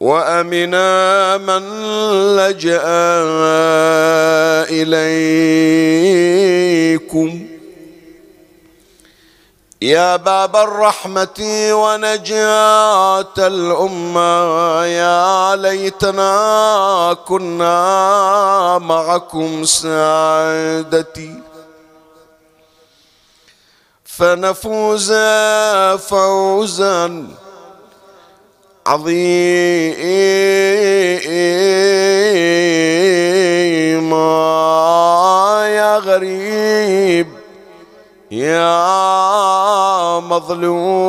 وأمنا من لجأ إليكم. يا باب الرحمة ونجاة الأمة يا ليتنا كنا معكم سعادتي. فنفوز فوزا عظيما يا غريب يا مظلوم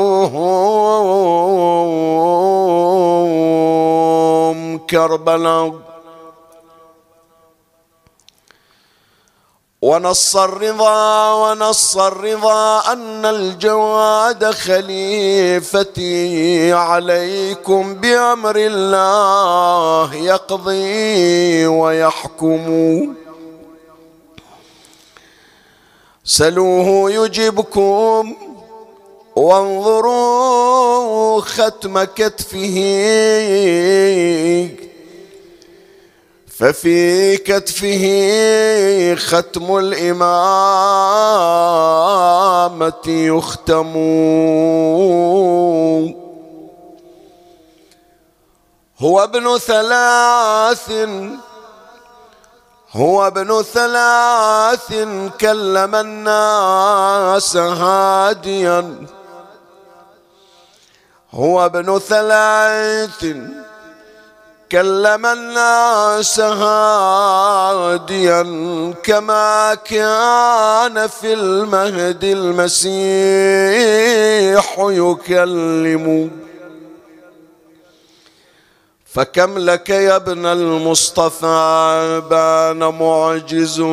كربلاء. ونص الرضا ونص الرضا أن الجواد خليفتي عليكم بأمر الله يقضي ويحكم. سلوه يجبكم وانظروا ختم كتفه. ففي كتفه ختم الإمامة يختم. هو ابن ثلاث هو ابن ثلاث كلم الناس هاديا. هو ابن ثلاث. كلم الناس هاديا كما كان في المهد المسيح يكلم. فكم لك يا ابن المصطفى؟ بان معجز.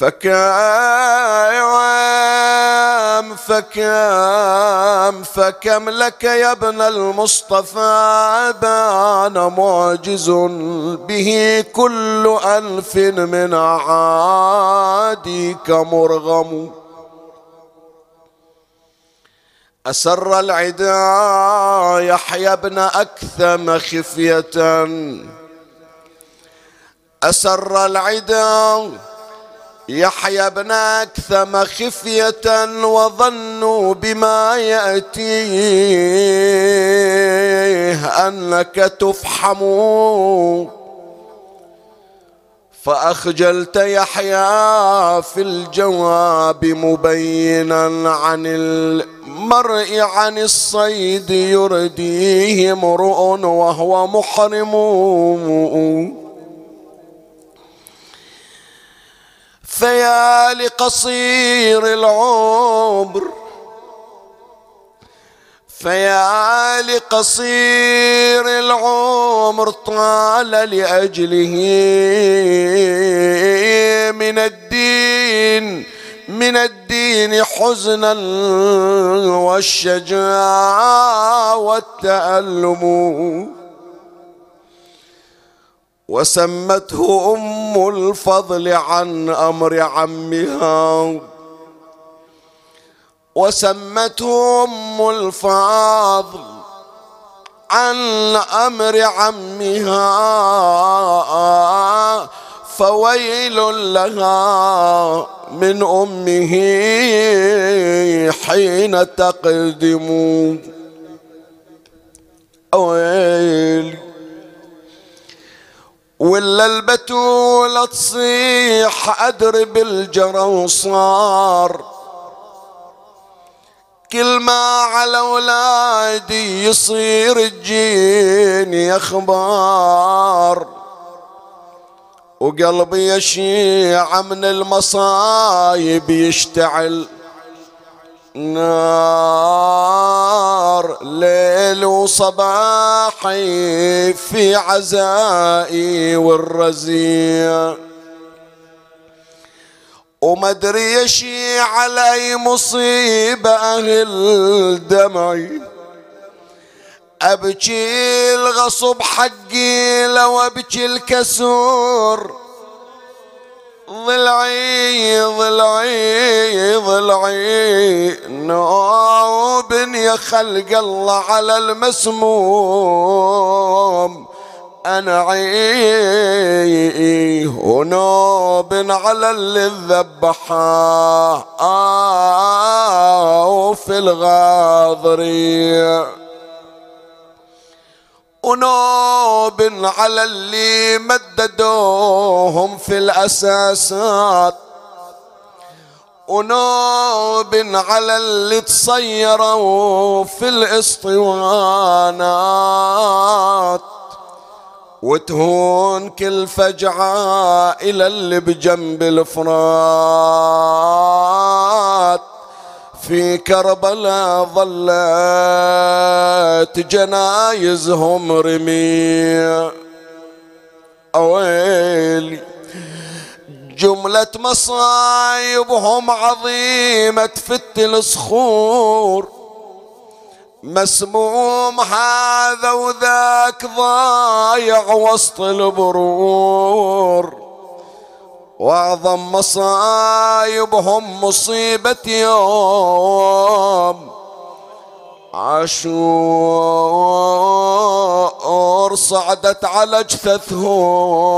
فكم فكم فكم لك يا ابن المصطفى؟ بان معجز به كل ألف من عاديك مرغم. أسر العدا يحيى ابن أكثم خفية. أسر العدا يحيى بن أكثم خفية وظنوا بما يأتيه أنك تفحم. فأخجلت يحيى في الجواب مبينا عن المرء عن الصيد يرديه امرؤ وهو محرم. فيا لقصير العمر فيا لقصير العمر طال لأجله من الدين من الدين حزنا والشجاعة والتألم. وسمته أم الفضل عن أمر عمها. وسمته أم الفضل عن أمر عمها. فويل لها من أمه حين تقدم. ويل ولا البتولة تصيح أدري بالجروصار كل ما على أولادي يصير تجيني أخبار. وقلبي يشيع من المصايب يشتعل. نار ليل وصباحي في عزائي والرزية وما أدري يشي علي مصيبة أهل دمعي. أبكي الغصب حقي لو أبكي الكسور. ضلعي ضلعي ضلعي. نوب يا خلق الله على المسموم. أنا عيه ونوب على اللي ذبحاه وفي الغاضريه ونوب على اللي مددوهم في الأساسات. ونوب على اللي تصيروا في الاسطوانات. وتهون كل فجعة إلى اللي بجنب الفرات. في كربلاء ظلت جنايزهم رمي أويلي جملة مصايبهم عظيمة تفت الصخور مسموم هذا وذاك ضايع وسط البرور. واعظم مصايبهم مصيبة يوم عاشور صعدت على جثثهم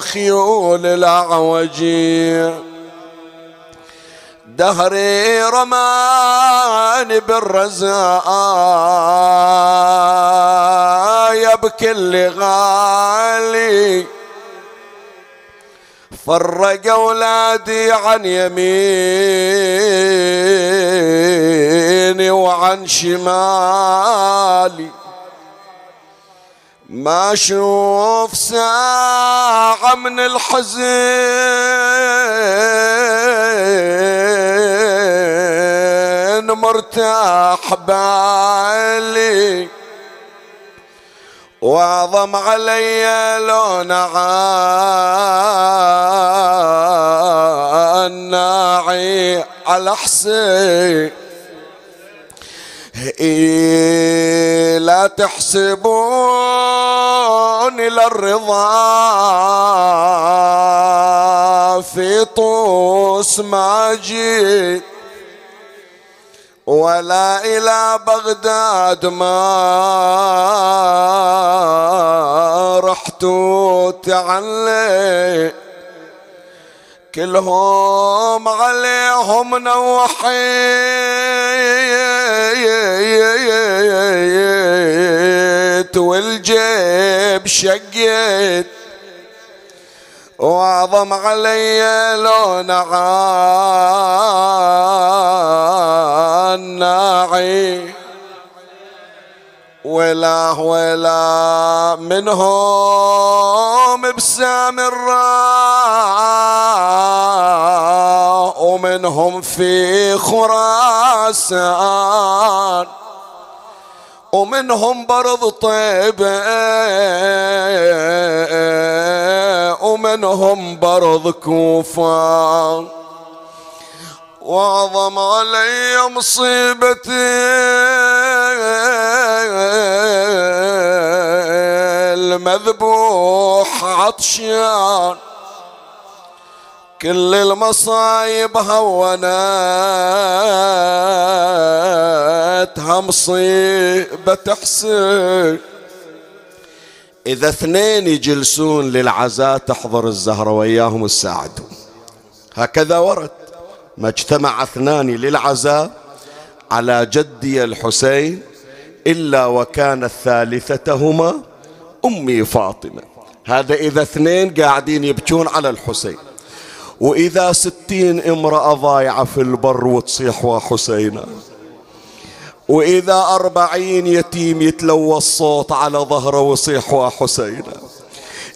خيول الاعوجي دهري رماني بالرزايا بكل غالي فرق أولادي عن يميني وعن شمالي. ما أشوف ساعة من الحزن مرتاح بالي. واعظم علي لون الناعي على حسين. إيه لا تحسبون للرضا في طوس ما جيت ولا إلى بغداد ما رحت تعلي. كلهم عليهم نوحيت والجيب شقيت وأعظم علي لون الناعي ولا ولا منهم بسام الراء ومنهم في خراسان. ومنهم برض طيبة ومنهم برض كوفة. واعظم علي مصيبتي المذبوح عطشان. كل المصايب هونتها مصيبة حسين إذا اثنين يجلسون للعزاء تحضر الزهرة وياهم تساعدهم هكذا ورد ما اجتمع اثنان للعزاء على جدي الحسين إلا وكانت ثالثتهما أمي فاطمة. هذا إذا اثنين قاعدين يبكون على الحسين. وإذا ستين امرأة ضايعة في البر وتصيح وحسينا وإذا أربعين يتيم يتلوى الصوت على ظهره ويصيح وحسينا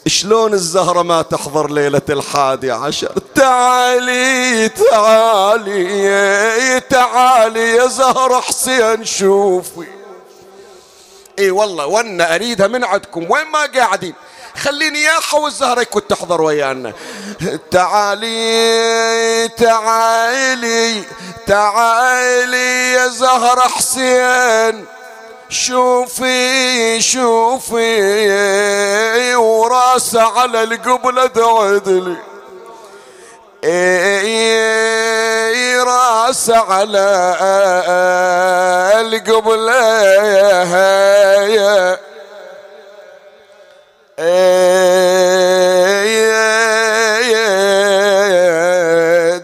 شلون الزهرة ما تحضر ليلة الحادي عشر؟ تعالي تعالي تعالي يا زهرة حسين شوفي. إي والله وأنا أريدها من عندكم وين ما قاعدين؟ خليني يا والزهرة كنت تحضر ويانا. تعالي تعالي تعالي يا زهرة حسين. شوفي شوفي وراسه على القبلة تعدلي اي راس على القبلة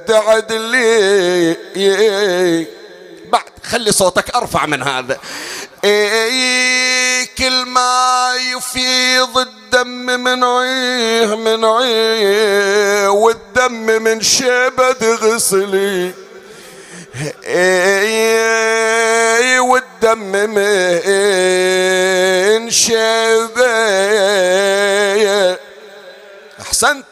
دعد لي بعد خلي صوتك أرفع من هذا. كل ما يفيض الدم من عيه من عيه والدم من شبد غسلي والدم من شبد أحسنت.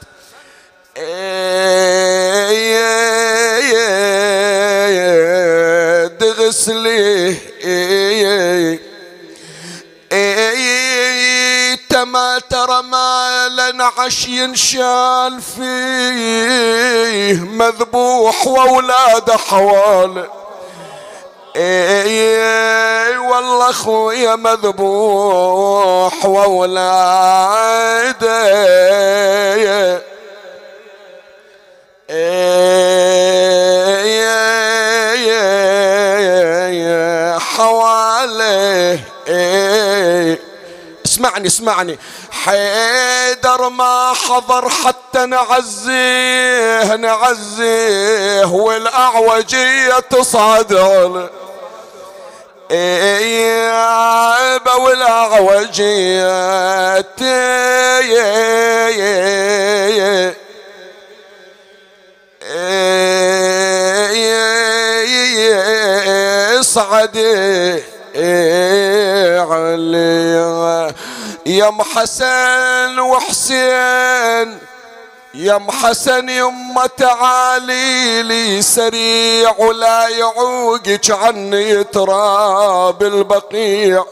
دغسلي ما ترى ما لنعش ينشال فيه مذبوح واولاده حواله اي والله أخويا مذبوح واولاده حواله. اسمعني اسمعني حيدر ما حضر حتى نعزيه نعزيه والأعوجية تصعد عليه عيبة والأعوجية صعدي علي يا ام حسن وحسين يا ام حسن يما تعالي لي سريع ولا يعوقك عني تراب البقيع.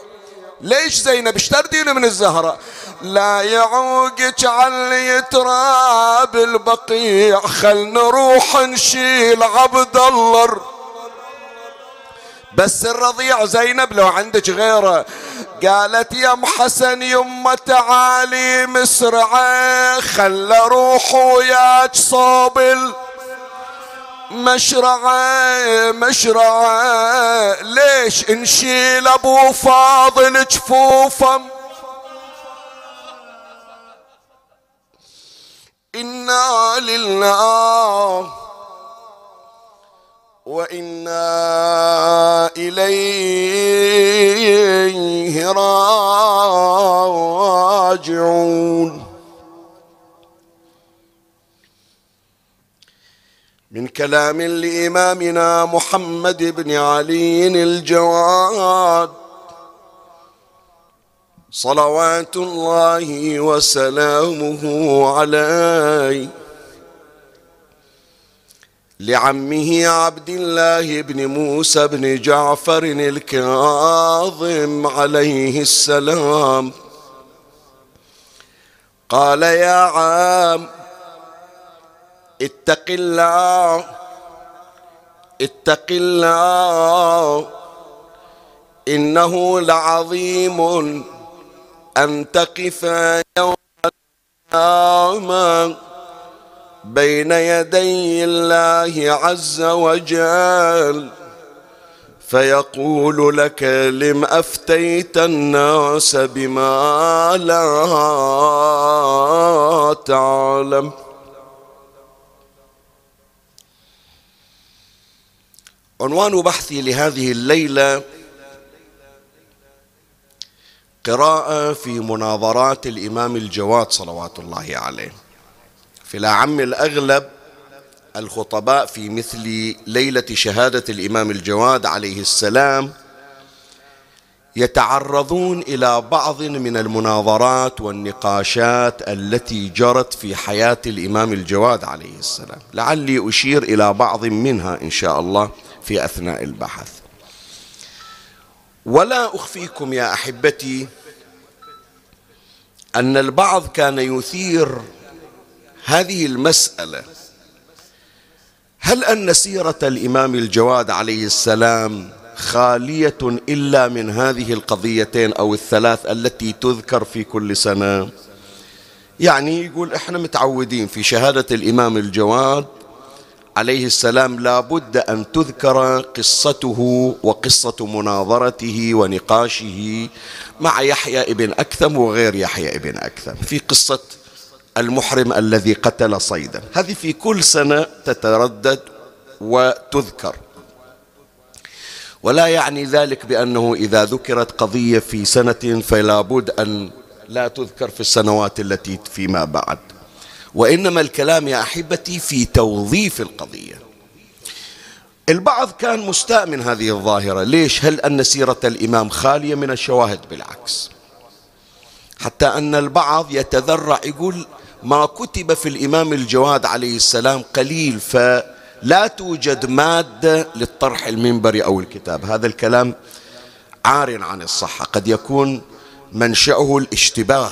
ليش زينب؟ اشتردين من الزهرة؟ لا يعوقك عني تراب البقيع. خل نروح نشيل عبد الله. بس الرضيع زينب لو عندك غيره قالت يا أم حسن يمة تعالي مسرعه خل أروح وياك صوب مشرعة مشرعة. ليش نشيل أبو فاضل جفوفة؟ إنا لله وإنا إليه راجعون. من كلام لإمامنا محمد بن علي الجواد. صلوات الله وسلامه عليه. لعمه عبد الله بن موسى بن جعفر الكاظم عليه السلام. قال يا عام اتق الله اتق الله إنه لعظيم أن تقف يوم القيامة. بين يدي الله عز وجل فيقول لك لم أفتيت الناس بما لا تعلم. عنوان بحثي لهذه الليلة قراءة في مناظرات الإمام الجواد صلوات الله عليه. في الأعم الأغلب الخطباء في مثل ليلة شهادة الإمام الجواد عليه السلام يتعرضون إلى بعض من المناظرات والنقاشات التي جرت في حياة الإمام الجواد عليه السلام. لعلي أشير إلى بعض منها إن شاء الله في أثناء البحث. ولا أخفيكم يا أحبتي أن البعض كان يثير هذه المسألة. هل أن سيرة الإمام الجواد عليه السلام خالية إلا من هذه القضيتين أو الثلاث التي تذكر في كل سنة؟ يعني يقول إحنا متعودين في شهادة الإمام الجواد عليه السلام لا بد أن تذكر قصته وقصة مناظرته ونقاشه مع يحيى ابن أكثم وغير يحيى ابن أكثم. في قصة المحرم الذي قتل صيدا. هذه في كل سنة تتردد وتذكر. ولا يعني ذلك بأنه إذا ذكرت قضية في سنة فلا بد أن لا تذكر في السنوات التي فيما بعد. وإنما الكلام يا أحبتي في توظيف القضية. البعض كان مستاء من هذه الظاهرة. ليش؟ هل أن سيرة الإمام خالية من الشواهد؟ بالعكس. حتى أن البعض يتذرع يقول ما كتب في الإمام الجواد عليه السلام قليل فلا توجد مادة للطرح المنبري أو الكتاب. هذا الكلام عار عن الصحة. قد يكون منشأه الاشتباه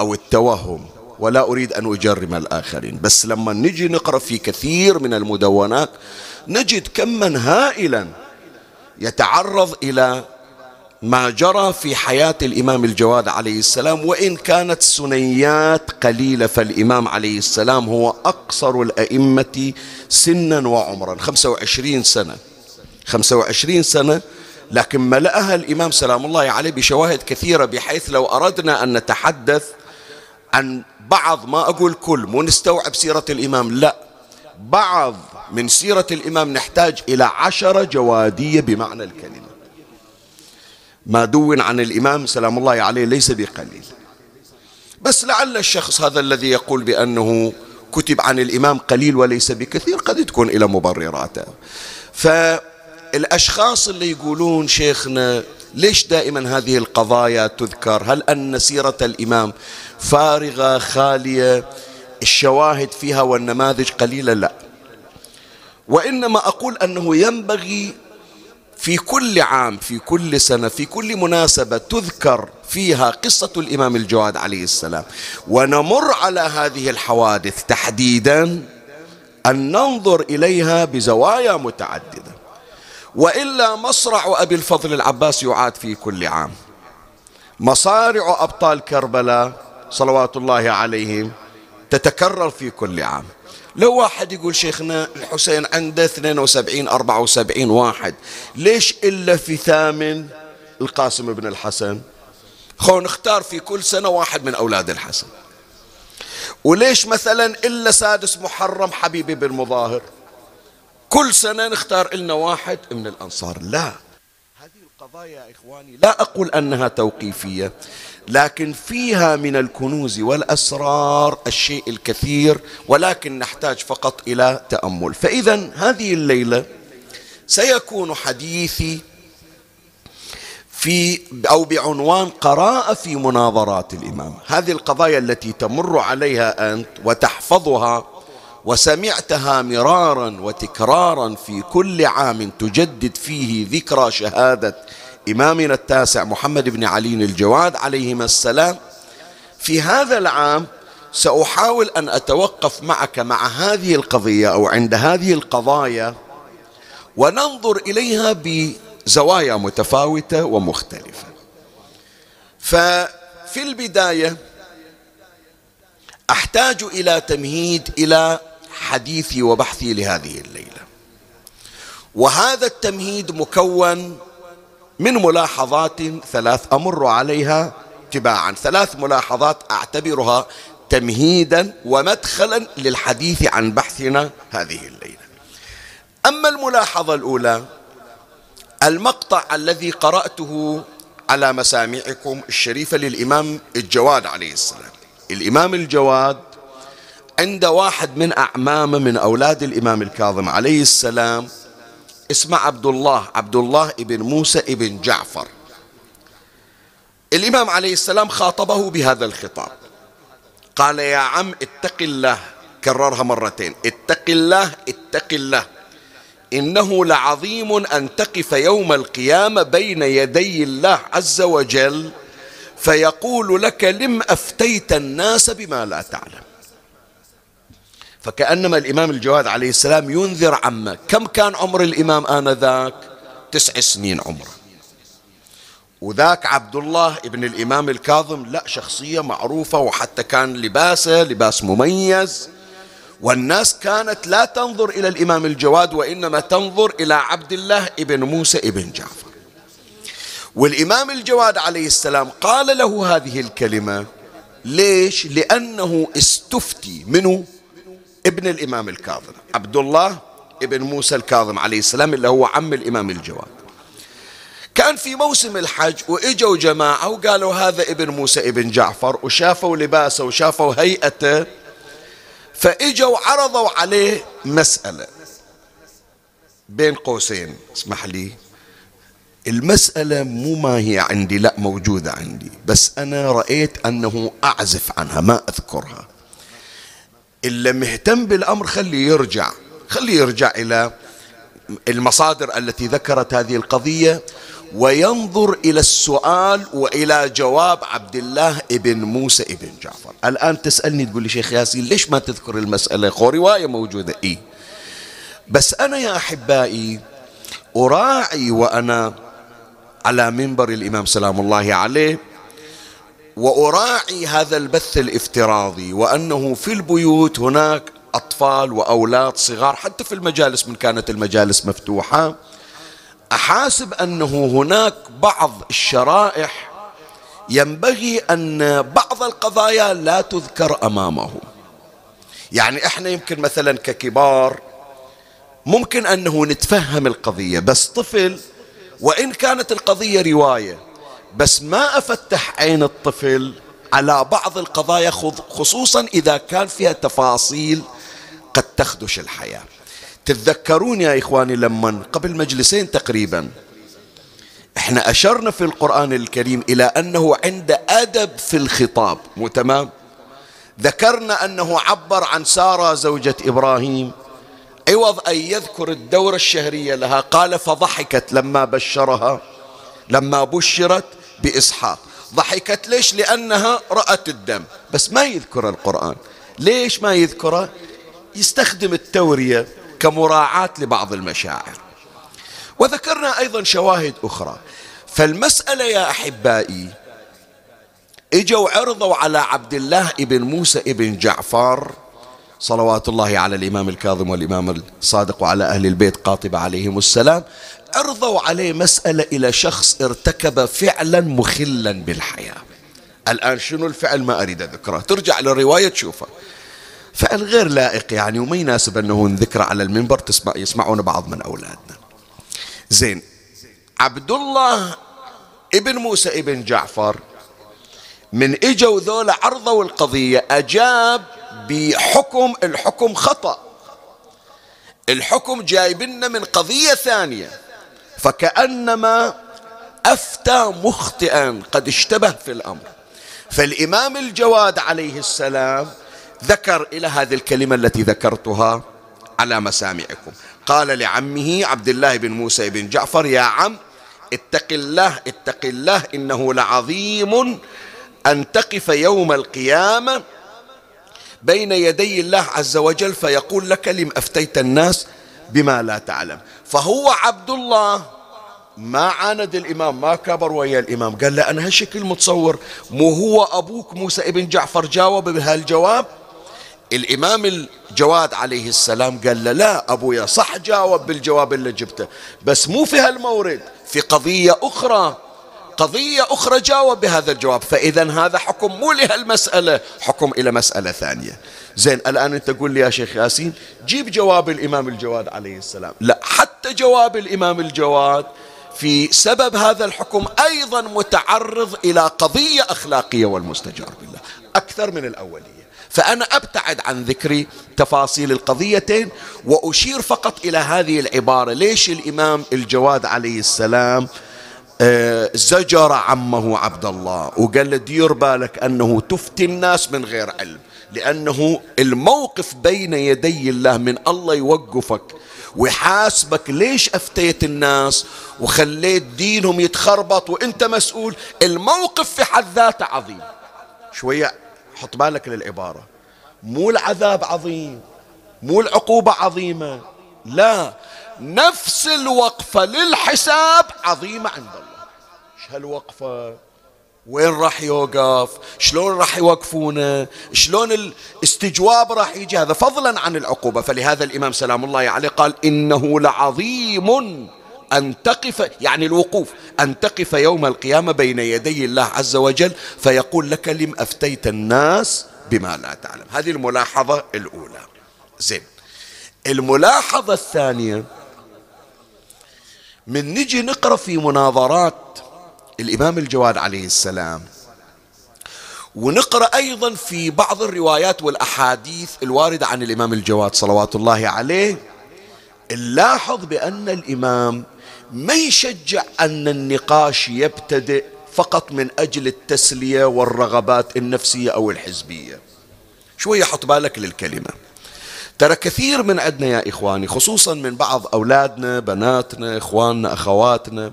أو التوهم ولا أريد أن أجرم الآخرين. بس لما نجي نقرأ في كثير من المدونات نجد كما هائلا يتعرض إلى ما جرى في حياة الإمام الجواد عليه السلام وإن كانت سنيات قليلة فالإمام عليه السلام هو أقصر الأئمة سنا وعمرا. 25 سنة. 25 سنة لكن ملأها الإمام سلام الله عليه بشواهد كثيرة بحيث لو أردنا أن نتحدث عن بعض ما أقول كل مو نستوعب سيرة الإمام لا. بعض من سيرة الإمام نحتاج إلى عشرة جوادية بمعنى الكلمة. ما دون عن الإمام سلام الله عليه ليس بقليل. بس لعل الشخص هذا الذي يقول بأنه كتب عن الإمام قليل وليس بكثير قد تكون إلى مبرراته. فالأشخاص اللي يقولون شيخنا ليش دائما هذه القضايا تذكر؟ هل أن سيرة الإمام فارغة خالية الشواهد فيها والنماذج قليلة؟ لا. وإنما أقول أنه ينبغي في كل عام في كل سنة في كل مناسبة تذكر فيها قصة الإمام الجواد عليه السلام. ونمر على هذه الحوادث تحديدا أن ننظر إليها بزوايا متعددة. وإلا مصرع أبي الفضل العباس يعاد في كل عام. مصارع أبطال كربلاء صلوات الله عليهم تتكرر في كل عام. لو واحد يقول شيخنا الحسين عنده 72 74 واحد ليش إلا في ثامن القاسم بن الحسن؟ خو نختار في كل سنة واحد من أولاد الحسن. وليش مثلا إلا سادس محرم حبيبي بن مظاهر؟ كل سنة نختار لنا واحد من الأنصار. لا. هذه القضايا يا إخواني لا أقول أنها توقيفية. لكن فيها من الكنوز والأسرار الشيء الكثير ولكن نحتاج فقط إلى تأمل. فإذا هذه الليلة سيكون حديثي في أو بعنوان قراءة في مناظرات الإمام. هذه القضايا التي تمر عليها أنت وتحفظها وسمعتها مرارا وتكرارا في كل عام تجدد فيه ذكرى شهادة إمامنا التاسع محمد بن علي الجواد عليهما السلام. في هذا العام سأحاول أن أتوقف معك مع هذه القضية أو عند هذه القضايا وننظر إليها بزوايا متفاوتة ومختلفة. ففي في البداية أحتاج إلى تمهيد إلى حديثي وبحثي لهذه الليلة. وهذا التمهيد مكون من ملاحظات ثلاث أمر عليها تباعا ثلاث ملاحظات أعتبرها تمهيدا ومدخلا للحديث عن بحثنا هذه الليلة. أما الملاحظة الأولى المقطع الذي قرأته على مسامعكم الشريفة للإمام الجواد عليه السلام. الإمام الجواد عند واحد من أعمامه من أولاد الإمام الكاظم عليه السلام اسمه عبد الله عبد الله ابن موسى ابن جعفر. الإمام عليه السلام خاطبه بهذا الخطاب. قال يا عم اتق الله. كررها مرتين. اتق الله اتق الله. إنه لعظيم أن تقف يوم القيامة بين يدي الله عز وجل فيقول لك لم أفتيت الناس بما لا تعلم. فكأنما الإمام الجواد عليه السلام ينذر عمه. كم كان عمر الإمام آنذاك؟ تسع سنين عمره. وذاك عبد الله ابن الإمام الكاظم لا شخصية معروفة وحتى كان لباسه لباس مميز. والناس كانت لا تنظر إلى الإمام الجواد وإنما تنظر إلى عبد الله ابن موسى ابن جعفر. والإمام الجواد عليه السلام قال له هذه الكلمة. ليش؟ لأنه استفتي. منه؟ ابن الإمام الكاظم عبد الله ابن موسى الكاظم عليه السلام اللي هو عم الإمام الجواد. كان في موسم الحج وإجوا جماعة وقالوا هذا ابن موسى ابن جعفر وشافوا لباسه وشافوا هيئته فإجوا عرضوا عليه مسألة بين قوسين اسمح لي. المسألة مو ما هي عندي لا موجودة عندي بس أنا رأيت أنه أعزف عنها ما أذكرها. إلا مهتم بالأمر خليه يرجع. خليه يرجع إلى المصادر التي ذكرت هذه القضية وينظر إلى السؤال وإلى جواب عبد الله ابن موسى ابن جعفر. الآن تسألني تقول لي شيخ ياسين ليش ما تذكر المسألة؟ خو رواية موجودة. إيه بس أنا يا أحبائي أراعي وأنا على منبر الإمام سلام الله عليه وأراعي هذا البث الافتراضي وأنه في البيوت هناك أطفال وأولاد صغار حتى في المجالس من كانت المجالس مفتوحة. أحاسب أنه هناك بعض الشرائح ينبغي أن بعض القضايا لا تذكر أمامهم يعني إحنا يمكن مثلا ككبار ممكن أنه نتفهم القضية بس طفل وإن كانت القضية رواية بس ما أفتح عين الطفل على بعض القضايا خصوصا إذا كان فيها تفاصيل قد تخدش الحياة. تتذكرون يا إخواني لما قبل مجلسين تقريبا إحنا أشرنا في القرآن الكريم إلى أنه عند أدب في الخطاب مو تمام؟ ذكرنا أنه عبر عن سارة زوجة إبراهيم عوض أن يذكر الدورة الشهرية لها قال فضحكت لما بشرها لما بشرت بإسحاق ضحكت ليش؟ لأنها رأت الدم. بس ما يذكر القرآن. ليش ما يذكره يستخدم التورية كمراعاة لبعض المشاعر. وذكرنا أيضا شواهد أخرى. فالمسألة يا أحبائي إجوا عرضوا على عبد الله ابن موسى ابن جعفر صلوات الله على الإمام الكاظم والإمام الصادق وعلى أهل البيت قاطبة عليهم السلام عرضوا عليه مسألة إلى شخص ارتكب فعلا مخلا بالحياة. الآن شنو الفعل؟ ما أريد أذكره. ترجع للرواية تشوفه فعل غير لائق يعني وما يناسب أنه نذكره على المنبر تسمع يسمعون بعض من أولادنا. زين. عبد الله ابن موسى ابن جعفر من إجوا ذولا عرضوا القضية أجاب بحكم الحكم خطأ. الحكم جايبنا من قضية ثانية. فكأنما أفتى مخطئا قد اشتبه في الأمر. فالإمام الجواد عليه السلام ذكر إلى هذه الكلمة التي ذكرتها على مسامعكم. قال لعمه عبد الله بن موسى بن جعفر يا عم اتق الله اتق الله إنه لعظيم أن تقف يوم القيامة بين يدي الله عز وجل فيقول لك لم أفتيت الناس؟ بما لا تعلم. فهو عبد الله. ما عاند الإمام ما كبر ويا الإمام. قال له أنا هالشكل متصور. مو هو أبوك موسى ابن جعفر جاوب بهالجواب؟ الإمام الجواد عليه السلام قال له لا أبويا صح جاوب بالجواب اللي جبته. بس مو في هالمورد في قضية أخرى. قضية أخرى جاوب بهذا الجواب فإذا هذا حكم مو لهالمسألة حكم إلى مسألة ثانية. زين الآن أنت تقول لي يا شيخ ياسين جيب جواب الإمام الجواد عليه السلام. لا حتى جواب الإمام الجواد في سبب هذا الحكم أيضا متعرض إلى قضية أخلاقية والمستجار بالله أكثر من الأولية. فأنا أبتعد عن ذكر تفاصيل القضيتين وأشير فقط إلى هذه العبارة ليش الإمام الجواد عليه السلام زجر عمه عبد الله وقال له دير بالك أنه تفتي الناس من غير علم لأنه الموقف بين يدي الله من الله يوقفك ويحاسبك ليش أفتيت الناس وخليت دينهم يتخربط وأنت مسؤول. الموقف في حد ذاته عظيم. شوية حط بالك للعبارة. مو العذاب عظيم مو العقوبة عظيمة لا. نفس الوقفة للحساب عظيمة عند الله. هالوقفة وين راح يوقف؟ شلون راح يوقفونه؟ شلون الاستجواب راح يجي؟ هذا فضلا عن العقوبة. فلهذا الإمام سلام الله عليه قال إنه لعظيم أن تقف يعني الوقوف أن تقف يوم القيامة بين يدي الله عز وجل فيقول لك لم أفتيت الناس بما لا تعلم. هذه الملاحظة الأولى. زين. الملاحظة الثانية من نجي نقرأ في مناظرات الإمام الجواد عليه السلام. ونقرأ أيضا في بعض الروايات والأحاديث الواردة عن الإمام الجواد صلوات الله عليه. نلاحظ بأن الإمام ما يشجع أن النقاش يبتدئ فقط من أجل التسلية والرغبات النفسية أو الحزبية. شوية حط بالك للكلمة. ترى كثير من عندنا يا إخواني خصوصا من بعض أولادنا بناتنا إخواننا أخواتنا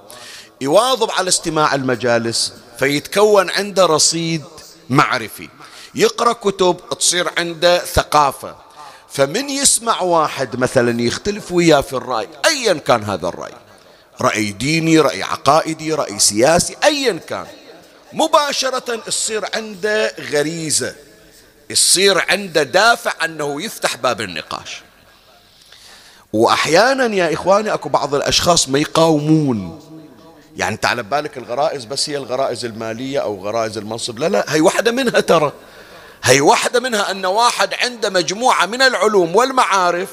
يواظب على استماع المجالس فيتكون عنده رصيد معرفي. يقرأ كتب تصير عنده ثقافة. فمن يسمع واحد مثلا يختلف وياه في الرأي أيا كان هذا الرأي. رأي ديني رأي عقائدي رأي سياسي أيا كان. مباشرة تصير عنده غريزة. يصير عنده دافع أنه يفتح باب النقاش. وأحيانا يا إخواني أكو بعض الأشخاص ما يقاومون. يعني انت على بالك الغرائز بس هي الغرائز المالية أو غرائز المنصب؟ لا لا هي واحدة منها ترى. هي واحدة منها أن واحد عنده مجموعة من العلوم والمعارف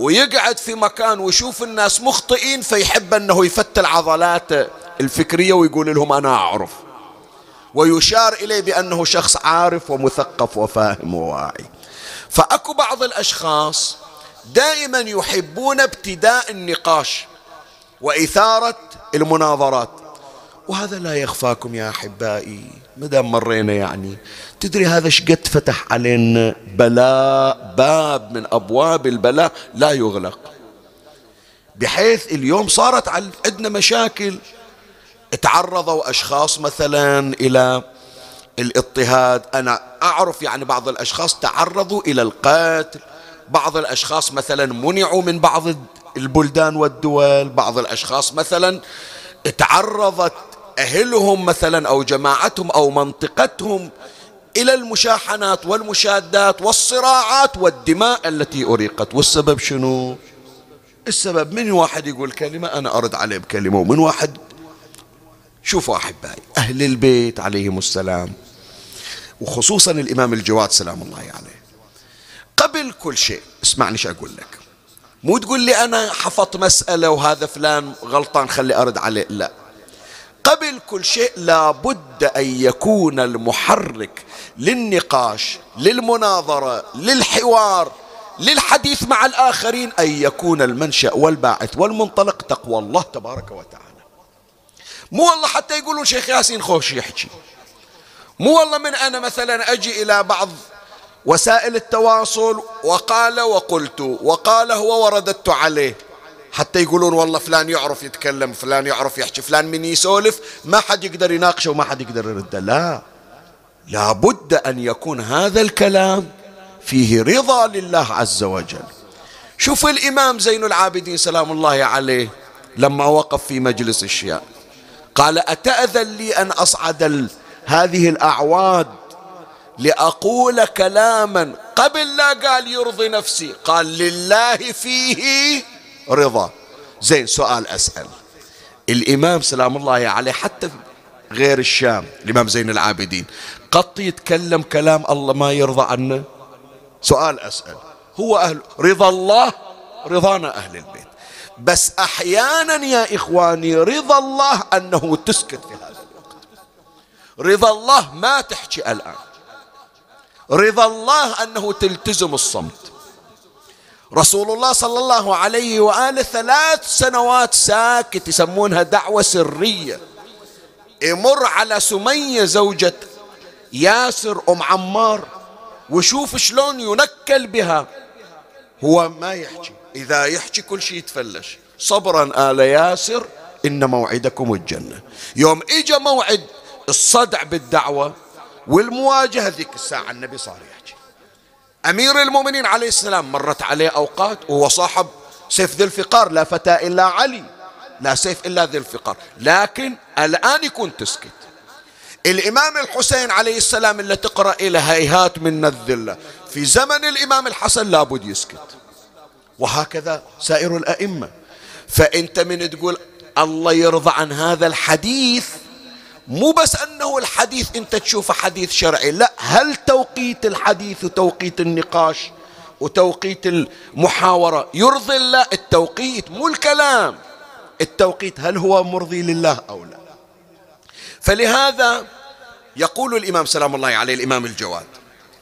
ويقعد في مكان ويشوف الناس مخطئين فيحب أنه يفتل عضلاته الفكرية ويقول لهم أنا أعرف. ويشار إليه بأنه شخص عارف ومثقف وفاهم وواعي. فأكو بعض الأشخاص دائما يحبون ابتداء النقاش. وإثارة المناظرات. وهذا لا يخفاكم يا أحبائي مدام مرينا يعني تدري هذا شقد فتح علينا بلاء باب من أبواب البلاء لا يغلق. بحيث اليوم صارت عندنا مشاكل. تعرضوا أشخاص مثلا إلى الاضطهاد. أنا أعرف يعني بعض الأشخاص تعرضوا إلى القتل. بعض الأشخاص مثلا منعوا من بعض البلدان والدول بعض الأشخاص مثلا تعرضت أهلهم مثلا أو جماعتهم أو منطقتهم إلى المشاحنات والمشادات والصراعات والدماء التي أريقت. والسبب شنو؟ السبب من واحد يقول كلمة أنا أرد عليه بكلمة ومن واحد شوفوا أحبائي أهل البيت عليهم السلام وخصوصا الإمام الجواد سلام الله عليه. قبل كل شيء اسمعني إيش أقول لك. مو تقول لي أنا حفظت مسألة وهذا فلان غلطان خلي أرد عليه. لا. قبل كل شيء لابد أن يكون المحرك للنقاش للمناظرة للحوار للحديث مع الآخرين أن يكون المنشأ والباعث والمنطلق تقوى الله تبارك وتعالى. مو والله حتى يقولون شيخ ياسين خوش يحكي. مو والله من أنا مثلا أجي إلى بعض وسائل التواصل وقال وقلت وقال هو ورددت عليه. حتى يقولون والله فلان يعرف يتكلم فلان يعرف يحكي فلان من يسولف ما حد يقدر يناقشه وما حد يقدر يرده لا. لابد أن يكون هذا الكلام فيه رضا لله عز وجل. شوف الإمام زين العابدين سلام الله عليه لما وقف في مجلس الشيعة. قال أتأذن لي أن أصعد هذه الأعواد لأقول كلاما قبل لا قال يرضي نفسي قال لله فيه رضا. زين سؤال أسأل. الإمام سلام الله عليه حتى غير الشام الإمام زين العابدين قط يتكلم كلام الله ما يرضى عنه؟ سؤال أسأل. هو أهل رضا الله رضانا أهل البيت. بس أحيانا يا إخواني رضا الله أنه تسكت في هذا الوقت. رضا الله ما تحكي الآن. رضا الله أنه تلتزم الصمت. رسول الله صلى الله عليه وآله ثلاث سنوات ساكت يسمونها دعوة سرية. يمر على سمية زوجة ياسر أم عمار وشوف شلون ينكل بها. هو ما يحكي. إذا يحكي كل شيء يتفلش. صبرا آل ياسر إن موعدكم الجنة. يوم إجا موعد الصدع بالدعوة والمواجهة ذيك الساعة النبي صار يحكي. أمير المؤمنين عليه السلام مرت عليه أوقات وهو صاحب سيف ذي الفقار لا فتى إلا علي لا سيف إلا ذي الفقار. لكن الآن يكون تسكت. الإمام الحسين عليه السلام اللي تقرأ إلى هيهات من الذلة في زمن الإمام الحسن لابد يسكت. وهكذا سائر الأئمة. فأنت من تقول الله يرضى عن هذا الحديث مو بس أنه الحديث أنت تشوفه حديث شرعي لا هل توقيت الحديث وتوقيت النقاش وتوقيت المحاورة يرضي الله؟ التوقيت مو الكلام. التوقيت هل هو مرضي لله أو لا؟ فلهذا يقول الإمام سلام الله عليه الإمام الجواد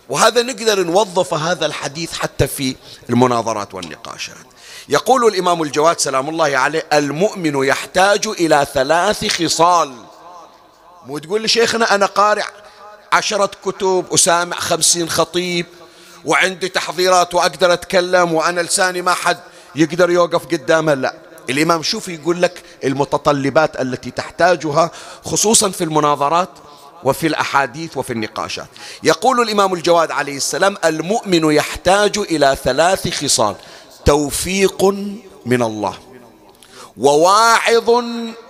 وهذا نقدر نوظف هذا الحديث حتى في المناظرات والنقاشات يقول الإمام الجواد سلام الله عليه المؤمن يحتاج إلى ثلاث خصال. مو تقول لي شيخنا أنا قارئ عشرة كتب وسامع خمسين خطيب وعندي تحضيرات وأقدر أتكلم وأنا لساني ما حد يقدر يوقف قدامه لا. الإمام شوف يقول لك المتطلبات التي تحتاجها خصوصا في المناظرات وفي الأحاديث وفي النقاشات. يقول الإمام الجواد عليه السلام المؤمن يحتاج إلى ثلاث خصال توفيق من الله وواعظ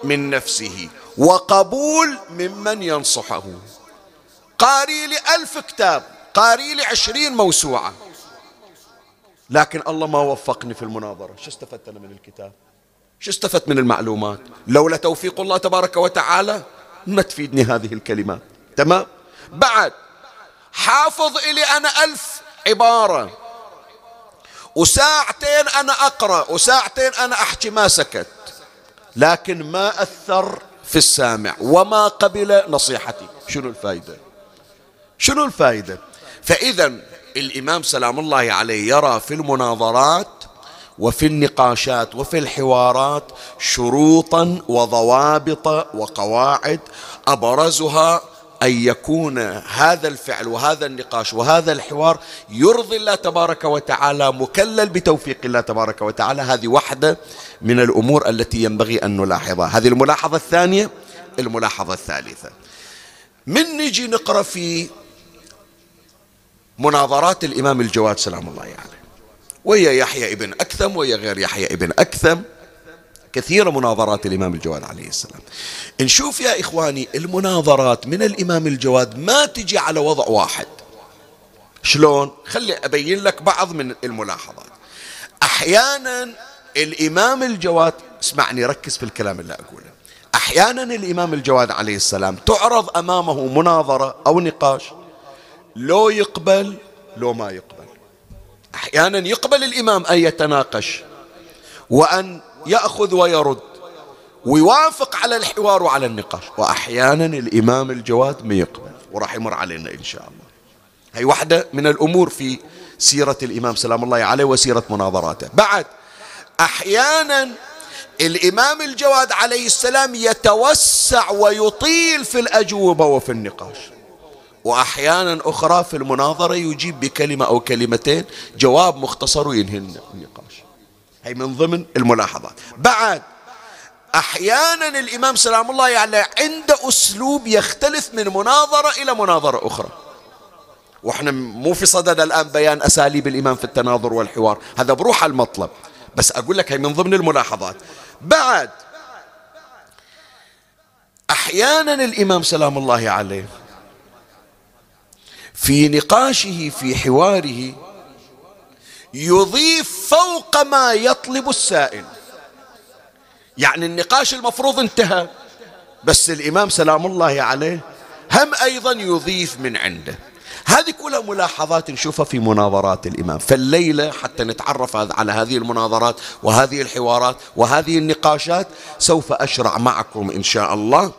من نفسه وقبول ممن ينصحه. قاري لي ألف كتاب قاري لي عشرين موسوعة. لكن الله ما وفقني في المناظرة. شو استفدت أنا من الكتاب؟ شو استفدت من المعلومات؟ لولا توفيق الله تبارك وتعالى ما تفيدني هذه الكلمات. تمام؟ بعد حافظ إلي أنا ألف عبارة. وساعتين أنا أقرأ وساعتين أنا أحكي ما سكت. لكن ما أثر في السامع. وما قبل نصيحتي. شنو الفائدة شنو الفائدة فإذا الإمام سلام الله عليه يرى في المناظرات وفي النقاشات وفي الحوارات شروطا وضوابط وقواعد أبرزها أن يكون هذا الفعل وهذا النقاش وهذا الحوار يرضي الله تبارك وتعالى مكلل بتوفيق الله تبارك وتعالى. هذه واحدة من الأمور التي ينبغي أن نلاحظها. هذه الملاحظة الثانية الملاحظة الثالثة. من نجي نقرأ في مناظرات الإمام الجواد سلام الله عليه يعني ويا يحيى ابن أكثم ويا غير يحيى ابن أكثم. كثيرة مناظرات الإمام الجواد عليه السلام. نشوف يا إخواني المناظرات من الإمام الجواد ما تجي على وضع واحد. شلون؟ خلي أبين لك بعض من الملاحظات. أحيانا الإمام الجواد اسمعني ركز في الكلام اللي أقوله. أحيانا الإمام الجواد عليه السلام تعرض أمامه مناظرة أو نقاش لو يقبل لو ما يقبل. أحيانا يقبل الإمام أن يتناقش. وأن يأخذ ويرد. ويوافق على الحوار وعلى النقاش. وأحيانا الإمام الجواد ما يقبل. وراح يمر علينا إن شاء الله. هي واحدة من الأمور في سيرة الإمام. سلام الله عليه وسيرة مناظراته. بعد أحيانا الإمام الجواد عليه السلام يتوسع ويطيل في الأجوبة وفي النقاش. وأحيانا أخرى في المناظرة يجيب بكلمة أو كلمتين جواب مختصر وينهي النقاش. هي من ضمن الملاحظات. بعد أحيانا الإمام سلام الله يعني عنده أسلوب يختلف من مناظرة إلى مناظرة أخرى. وإحنا مو في صدد الآن بيان أساليب الإمام في التناظر والحوار. هذا بروح المطلب. بس أقول لك هي من ضمن الملاحظات. بعد أحيانا الإمام سلام الله عليه في نقاشه في حواره يضيف فوق ما يطلب السائل. يعني النقاش المفروض انتهى بس الإمام سلام الله عليه هم أيضا يضيف من عنده. هذه كلها ملاحظات نشوفها في مناظرات الإمام. فالليلة حتى نتعرف على هذه المناظرات وهذه الحوارات وهذه النقاشات سوف أشرع معكم إن شاء الله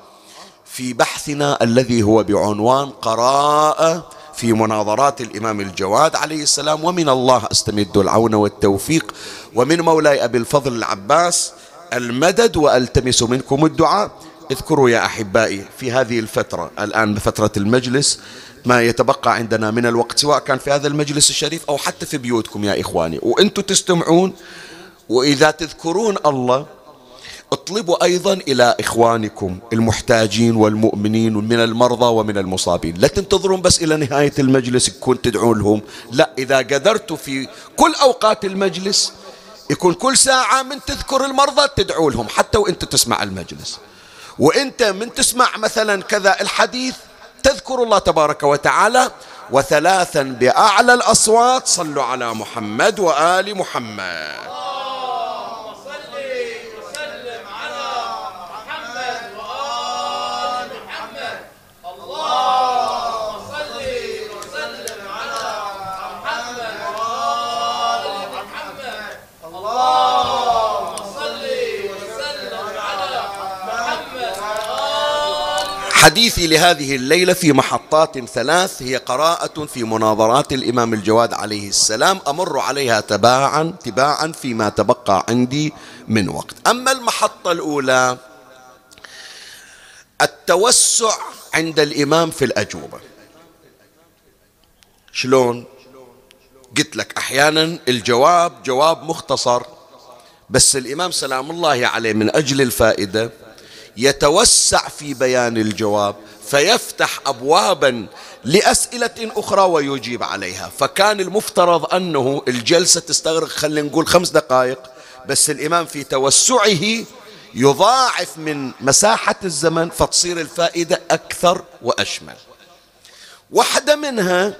في بحثنا الذي هو بعنوان قراءة في مناظرات الإمام الجواد عليه السلام. ومن الله أستمد العون والتوفيق. ومن مولاي أبي الفضل العباس المدد وألتمس منكم الدعاء. اذكروا يا أحبائي في هذه الفترة الآن بفترة المجلس ما يتبقى عندنا من الوقت سواء كان في هذا المجلس الشريف أو حتى في بيوتكم يا إخواني. وأنتم تستمعون وإذا تذكرون الله اطلبوا أيضا إلى إخوانكم المحتاجين والمؤمنين من المرضى ومن المصابين. لا تنتظرون بس إلى نهاية المجلس يكون تدعون لهم. لا إذا قدرتوا في كل أوقات المجلس يكون كل ساعة من تذكر المرضى تدعو لهم حتى وإنت تسمع المجلس. وإنت من تسمع مثلا كذا الحديث تذكر الله تبارك وتعالى وثلاثا بأعلى الأصوات صلوا على محمد وآل محمد. حديثي لهذه الليلة في محطات ثلاث هي قراءة في مناظرات الإمام الجواد عليه السلام أمر عليها تباعا تباعا فيما تبقى عندي من وقت. أما المحطة الأولى التوسع عند الإمام في الأجوبة. شلون؟ قلت لك أحيانا الجواب جواب مختصر بس الإمام سلام الله عليه من أجل الفائدة يتوسع في بيان الجواب فيفتح ابوابا لأسئلة أخرى ويجيب عليها. فكان المفترض أنه الجلسة تستغرق خلينا نقول خمس دقائق بس الإمام في توسعه يضاعف من مساحة الزمن فتصير الفائدة أكثر وأشمل. واحدة منها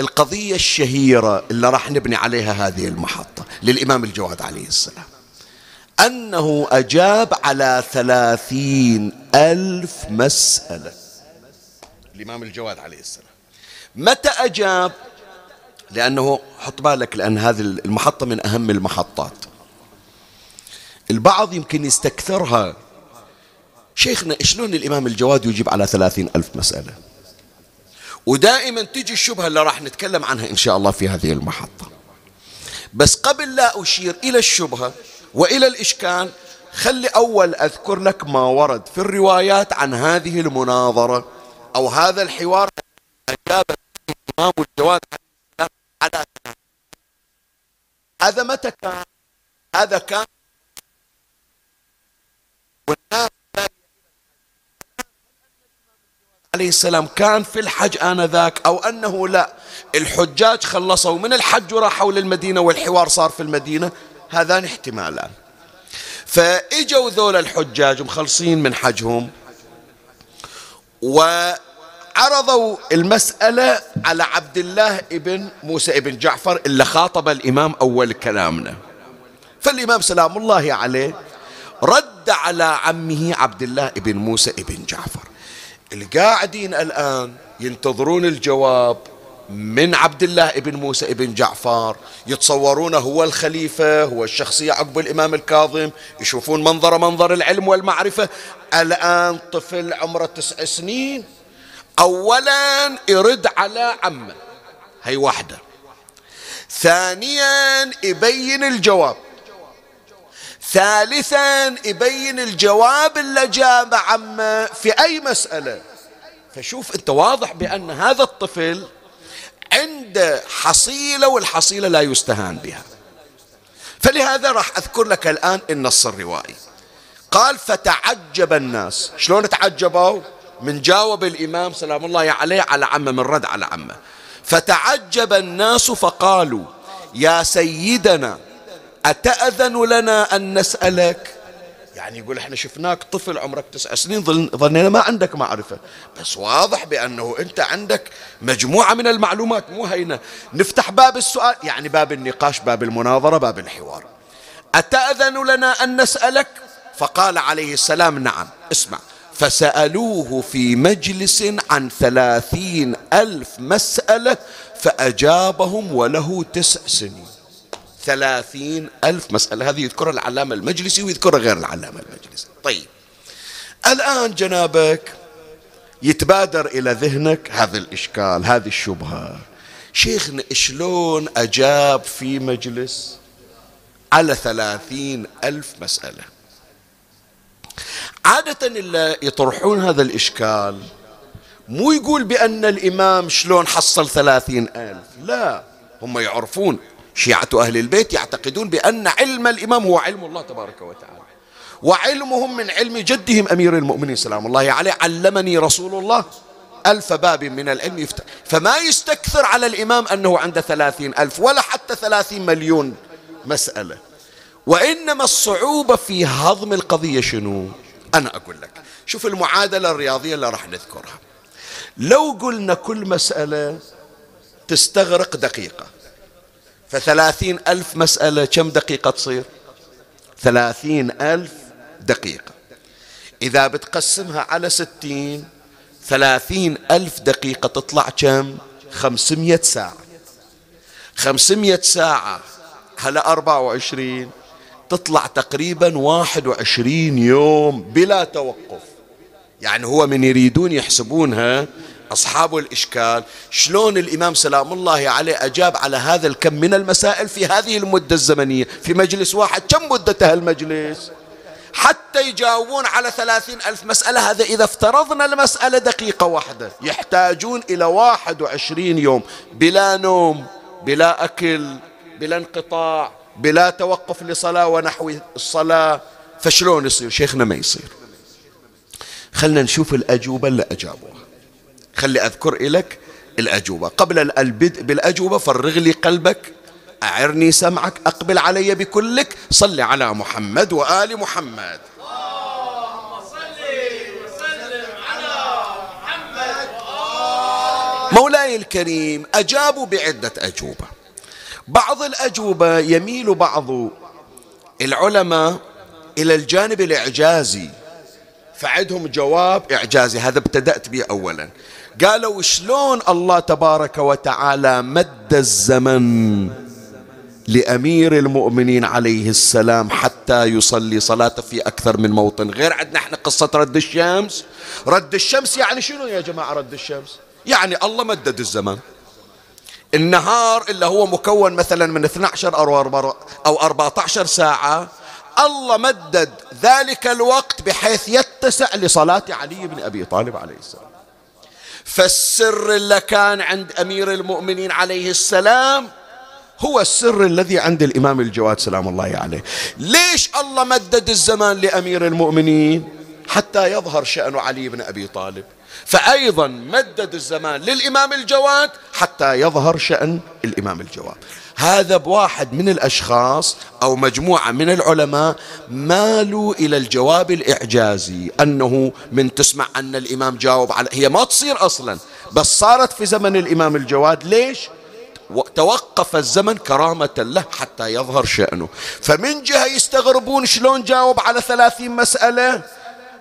القضية الشهيرة اللي راح نبني عليها هذه المحطة للإمام الجواد عليه السلام. أنه أجاب على ثلاثين ألف مسألة. الإمام الجواد عليه السلام. متى أجاب؟ لأنه حط بالك لأن هذه المحطة من أهم المحطات. البعض يمكن يستكثرها. شيخنا شلون الإمام الجواد يجيب على ثلاثين ألف مسألة؟ ودائما تجي الشبهة اللي راح نتكلم عنها إن شاء الله في هذه المحطة. بس قبل لا أشير إلى الشبهة وإلى الإشكال خلي أول أذكر لك ما ورد في الروايات عن هذه المناظرة أو هذا الحوار. اجاب الامام الجواد على هذا متى كان؟ هذا كان عليه السلام. كان في الحج آنذاك أو أنه لا. الحجاج خلصوا من الحج وراحوا للمدينة والحوار صار في المدينة. هذان احتمالان. فإجوا ذول الحجاج مخلصين من حجهم وعرضوا المسألة على عبد الله ابن موسى ابن جعفر اللي خاطب الإمام أول كلامنا. فالإمام سلام الله عليه رد على عمه عبد الله ابن موسى ابن جعفر. القاعدين الآن ينتظرون الجواب من عبد الله ابن موسى ابن جعفر يتصورونه هو الخليفة هو الشخصية عقب الإمام الكاظم. يشوفون منظر منظر العلم والمعرفة. الآن طفل عمره تسع سنين. أولا يرد على عمه. هي واحدة. ثانيا يبين الجواب. ثالثا يبين الجواب اللي جاب عمه في أي مسألة. فشوف أنت واضح بأن هذا الطفل عند حصيلة والحصيلة لا يستهان بها. فلهذا راح أذكر لك الآن النص الروائي. قال فتعجب الناس. شلون تعجبوا؟ من جاوب الإمام سلام الله عليه على عمه من رد على عمه. فتعجب الناس فقالوا يا سيدنا أتأذن لنا أن نسألك؟ يعني يقول إحنا شفناك طفل عمرك تسع سنين ظنينا ما عندك معرفة. بس واضح بأنه أنت عندك مجموعة من المعلومات مو هينة. نفتح باب السؤال يعني باب النقاش باب المناظرة باب الحوار. أتأذن لنا أن نسألك؟ فقال عليه السلام نعم اسمع. فسألوه في مجلس عن ثلاثين ألف مسألة فأجابهم وله تسع سنين. ثلاثين ألف مسألة. هذه يذكرها العلامة المجلسي ويذكرها غير العلامة المجلسي. طيب الآن جنابك يتبادر إلى ذهنك هذا الإشكال هذه الشبهة. شيخنا شلون أجاب في مجلس على ثلاثين ألف مسألة؟ عادة اللي يطرحون هذا الإشكال مو يقول بأن الإمام شلون حصل ثلاثين ألف لا هم يعرفون شيعة أهل البيت يعتقدون بأن علم الإمام هو علم الله تبارك وتعالى. وعلمهم من علم جدهم أمير المؤمنين سلام الله عليه علمني رسول الله ألف باب من العلم. يفتح فما يستكثر على الإمام أنه عنده ثلاثين ألف ولا حتى ثلاثين مليون مسألة. وإنما الصعوبة في هضم القضية شنو؟ أنا أقول لك شوف المعادلة الرياضية اللي راح نذكرها. لو قلنا كل مسألة تستغرق دقيقة فثلاثين ألف مسألة كم دقيقة تصير؟ ثلاثين ألف دقيقة. إذا بتقسمها على ستين ثلاثين ألف دقيقة تطلع كم؟ خمسمية ساعة. خمسمية ساعة هلا أربعة وعشرين تطلع تقريبا واحد وعشرين يوم بلا توقف. يعني هو من يريدون يحسبونها أصحاب الإشكال. شلون الإمام سلام الله عليه أجاب على هذا الكم من المسائل في هذه المدة الزمنية؟ في مجلس واحد. كم مدته المجلس؟ حتى يجاوبون على ثلاثين ألف مسألة. هذا إذا افترضنا المسألة دقيقة واحدة. يحتاجون إلى واحد وعشرين يوم. بلا نوم بلا أكل بلا انقطاع بلا توقف لصلاة ونحو الصلاة. فشلون يصير؟ شيخنا ما يصير. خلنا نشوف الأجوبة اللي أجابوها. خلي أذكر لك الأجوبة. قبل البدء بالأجوبة فرغ لي قلبك أعرني سمعك أقبل علي بكلك. صل على محمد وآل محمد. مولاي الكريم أجابوا بعدة أجوبة. بعض الأجوبة يميل بعض العلماء إلى الجانب الإعجازي. فعندهم جواب إعجازي هذا ابتدأت به أولا. قالوا شلون الله تبارك وتعالى مد الزمن لأمير المؤمنين عليه السلام حتى يصلي صلاته في أكثر من موطن؟ غير عندنا إحنا قصة رد الشمس. رد الشمس يعني شنو يا جماعة رد الشمس؟ يعني الله مدد الزمن. النهار اللي هو مكون مثلا من 12 أو 14 ساعة الله مدد ذلك الوقت بحيث يتسع لصلاة علي بن أبي طالب عليه السلام. فالسر اللي كان عند أمير المؤمنين عليه السلام هو السر الذي عند الإمام الجواد سلام الله عليه. ليش الله مدد الزمان لأمير المؤمنين؟ حتى يظهر شأن علي بن أبي طالب. فأيضا مدد الزمان للإمام الجواد حتى يظهر شأن الإمام الجواد. هذا بواحد من الأشخاص أو مجموعة من العلماء مالوا إلى الجواب الإعجازي أنه من تسمع أن الإمام جاوب على هي ما تصير أصلا بس صارت في زمن الإمام الجواد. ليش؟ توقف الزمن كرامة له حتى يظهر شأنه. فمن جهة يستغربون شلون جاوب على ثلاثين مسألة؟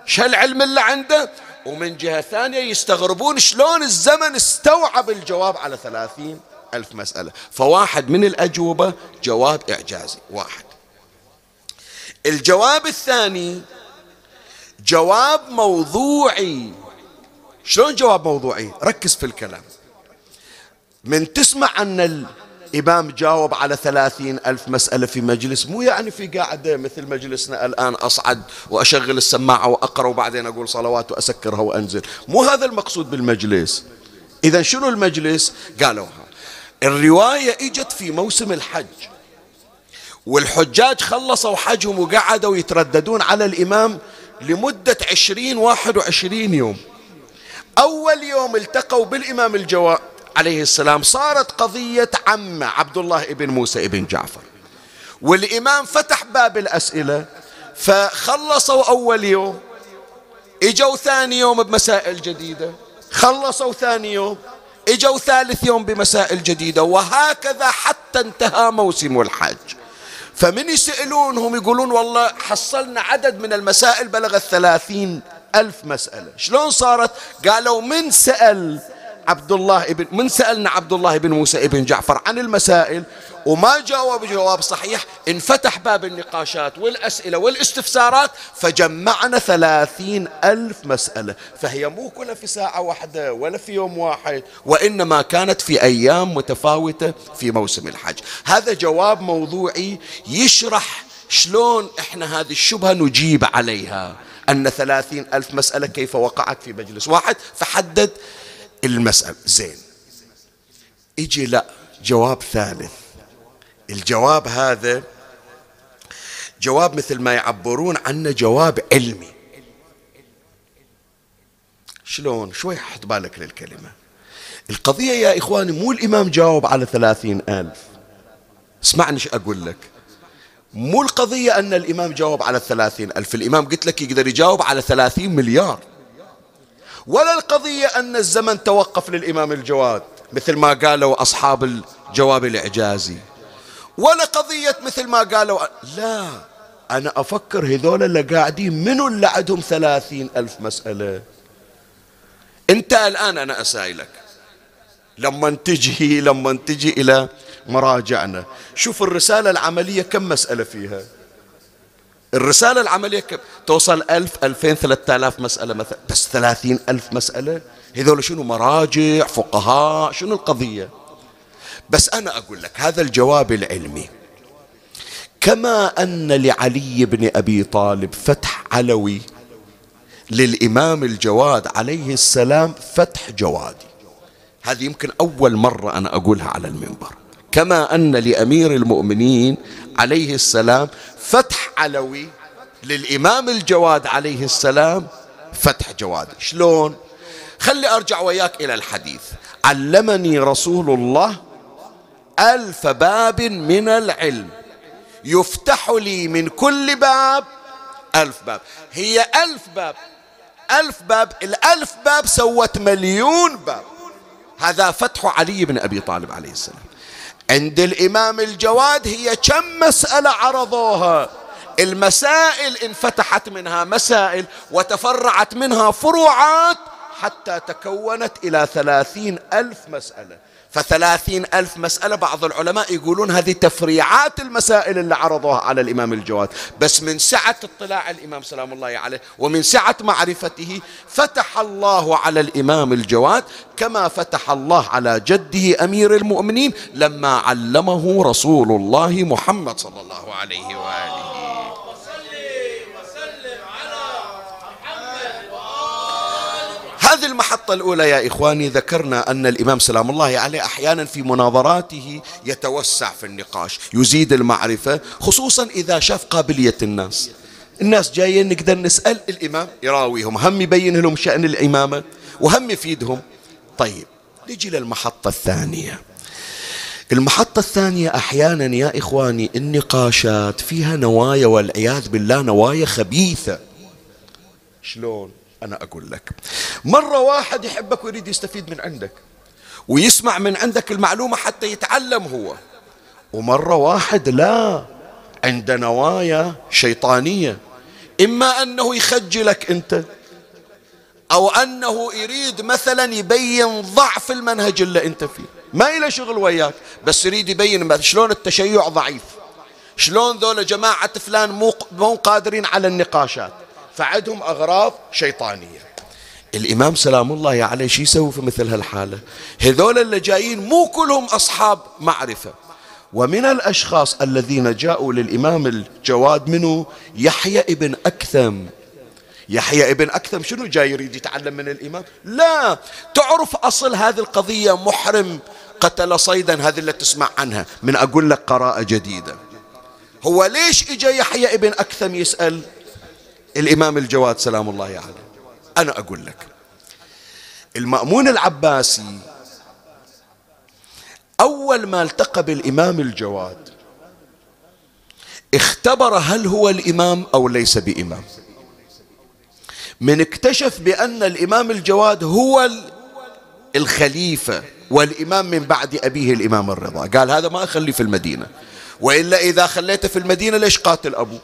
شو العلم اللي عنده؟ ومن جهة ثانية يستغربون شلون الزمن استوعب الجواب على ثلاثين؟ ألف مسألة. فواحد من الأجوبة جواب إعجازي. واحد. الجواب الثاني جواب موضوعي. شلون جواب موضوعي؟ ركز في الكلام. من تسمع أن الإمام جاوب على ثلاثين ألف مسألة في مجلس مو يعني في قاعدة مثل مجلسنا الآن أصعد وأشغل السماعة وأقرأ وبعدين أقول صلوات وأسكرها وأنزل. مو هذا المقصود بالمجلس. إذا شنو المجلس؟ قالوها. الرواية إجت في موسم الحج والحجاج خلصوا حجهم وقعدوا يترددون على الإمام لمدة عشرين واحد وعشرين يوم. أول يوم التقوا بالإمام الجواد عليه السلام صارت قضية عمة عبد الله ابن موسى ابن جعفر. والإمام فتح باب الأسئلة فخلصوا أول يوم إجوا ثاني يوم بمسائل جديدة خلصوا ثاني يوم إجوا ثالث يوم بمسائل جديدة وهكذا حتى انتهى موسم الحج. فمن يسألونهم يقولون والله حصلنا عدد من المسائل بلغ الثلاثين ألف مسألة. شلون صارت؟ قالوا من سأل عبد الله ابن من سألنا عبد الله بن موسى ابن جعفر عن المسائل وما جاوب جواب صحيح انفتح باب النقاشات والأسئلة والاستفسارات فجمعنا ثلاثين ألف مسألة. فهي مو كلها في ساعة واحدة ولا في يوم واحد وإنما كانت في أيام متفاوتة في موسم الحج. هذا جواب موضوعي يشرح شلون إحنا هذه الشبهة نجيب عليها. أن ثلاثين ألف مسألة كيف وقعت في مجلس واحد؟ فحدد المسألة. زين. يجي لا جواب ثالث. الجواب هذا جواب مثل ما يعبرون عنه جواب علمي. شلون؟ شوي حط بالك للكلمة. القضية يا إخواني مو الإمام جاوب على ثلاثين ألف. اسمعني شو أقول لك. مو القضية أن الإمام جاوب على الثلاثين ألف. الإمام قلت لك يقدر يجاوب على ثلاثين مليار. ولا القضية أن الزمن توقف للإمام الجواد مثل ما قالوا أصحاب الجواب الإعجازي. ولا قضية مثل ما قالوا. لا أنا أفكر هذول اللي قاعدين منو اللي عندهم ثلاثين ألف مسألة؟ أنت الآن أنا أسائلك لما تجي لما تجي إلى مراجعنا شوف الرسالة العملية كم مسألة فيها؟ الرسالة العملية كم؟ توصل ألف ألفين ثلاثة آلاف مسألة مثلا. بس ثلاثين ألف مسألة؟ هذول شنو مراجع فقهاء شنو القضية؟ بس أنا أقول لك هذا الجواب العلمي. كما أن لعلي بن أبي طالب فتح علوي للإمام الجواد عليه السلام فتح جوادي. هذه يمكن أول مرة أنا أقولها على المنبر. كما أن لأمير المؤمنين عليه السلام فتح علوي للإمام الجواد عليه السلام فتح جوادي. شلون؟ خلي أرجع وياك إلى الحديث. علمني رسول الله ألف باب من العلم. يفتح لي من كل باب ألف باب. هي ألف باب. ألف باب الألف باب سوت مليون باب. هذا فتح علي بن أبي طالب عليه السلام. عند الإمام الجواد هي كم مسألة عرضوها. المسائل انفتحت منها مسائل وتفرعت منها فروعات حتى تكونت إلى ثلاثين ألف مسألة. فثلاثين ألف مسألة بعض العلماء يقولون هذه تفريعات المسائل اللي عرضوها على الإمام الجواد. بس من سعة اطلاع الإمام سلام الله عليه ومن سعة معرفته فتح الله على الإمام الجواد كما فتح الله على جده أمير المؤمنين لما علمه رسول الله محمد صلى الله عليه وآله. هذه المحطة الأولى يا إخواني ذكرنا أن الإمام سلام الله عليه أحيانا في مناظراته يتوسع في النقاش يزيد المعرفة خصوصا إذا شاف قابلية الناس. الناس جايين نقدر نسأل الإمام يراويهم هم يبين لهم شأن الإمامة وهم يفيدهم. طيب نجي للمحطة الثانية. المحطة الثانية أحيانا يا إخواني النقاشات فيها نوايا والعياذ بالله نوايا خبيثة. شلون؟ أنا أقول لك. مرة واحد يحبك ويريد يستفيد من عندك ويسمع من عندك المعلومة حتى يتعلم هو. ومرة واحد لا عند نوايا شيطانية إما أنه يخجلك أنت أو أنه يريد مثلا يبين ضعف المنهج اللي أنت فيه. ما إلى شغل وياك بس يريد يبين شلون التشيع ضعيف. شلون ذولا جماعة فلان مو قادرين على النقاشات. فعندهم أغراض شيطانية. الإمام سلام الله عليه شو يسوي في مثل هالحالة؟ هذول اللي جايين مو كلهم أصحاب معرفة. ومن الأشخاص الذين جاءوا للإمام الجواد منه يحيى ابن أكثم. يحيى ابن أكثم شنو جاي يريد يتعلم من الإمام؟ لا تعرف أصل هذه القضية محرم. قتل صيدا هذه اللي تسمع عنها. من أقول لك قراءة جديدة. هو ليش إجا يحيى ابن أكثم يسأل؟ الإمام الجواد سلام الله عليه. أنا أقول لك المأمون العباسي أول ما التقى بالإمام الجواد اختبر هل هو الإمام أو ليس بإمام. من اكتشف بأن الإمام الجواد هو الخليفة والإمام من بعد أبيه الإمام الرضا. قال هذا ما أخليه في المدينة. وإلا إذا خليته في المدينة ليش قاتل أبوه؟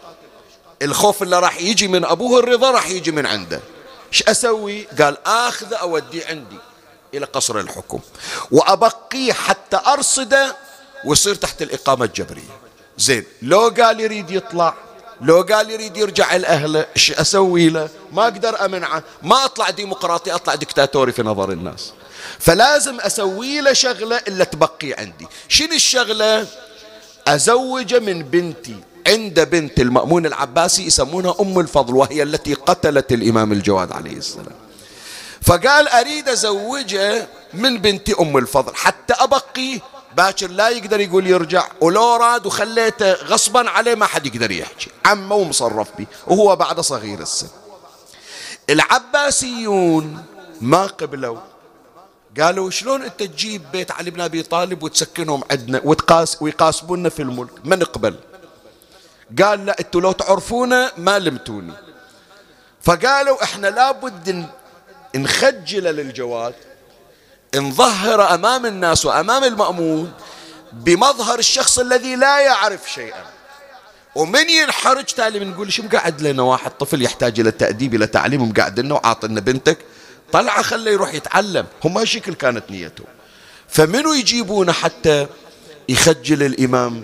الخوف اللي راح يجي من أبوه الرضا راح يجي من عنده. إيش أسوي؟ قال آخذه أوديه عندي إلى قصر الحكم. وأبقيه حتى أرصده ويصير تحت الإقامة الجبرية. زين لو قال يريد يطلع لو قال يريد يرجع لأهله إيش أسوي له؟ ما أقدر أمنعه. ما أطلع ديمقراطي أطلع دكتاتوري في نظر الناس. فلازم أسوي له شغلة إلا تبقي عندي. شنو الشغلة؟ أزوجه من بنتي. عند بنت المأمون العباسي يسمونها أم الفضل وهي التي قتلت الإمام الجواد عليه السلام. فقال أريد أزوجه من بنتي أم الفضل حتى أبقي. باكر لا يقدر يقول يرجع ولو راد وخليته غصبا عليه ما حد يقدر يحكي. عمه ومصرف به وهو بعد صغير السن. العباسيون ما قبلوا. قالوا شلون انت تجيب بيت علي بن أبي طالب وتسكنهم عندنا وتقاس ويقاسبونا في الملك؟ ما نقبل قال لا أنتوا لو تعرفونا ما لمتوني. فقالوا إحنا لابد نخجل للجواد نظهر أمام الناس وأمام المأمون بمظهر الشخص الذي لا يعرف شيئا. ومن ينحرج تالي بنقول شو مقعد لنا واحد طفل يحتاج إلى تأديب إلى تعليم ومقعد لنا وعاطلنا بنتك. طلعة خليه يروح يتعلم. هم شكل كانت نيته. فمنو يجيبونه حتى يخجل الإمام؟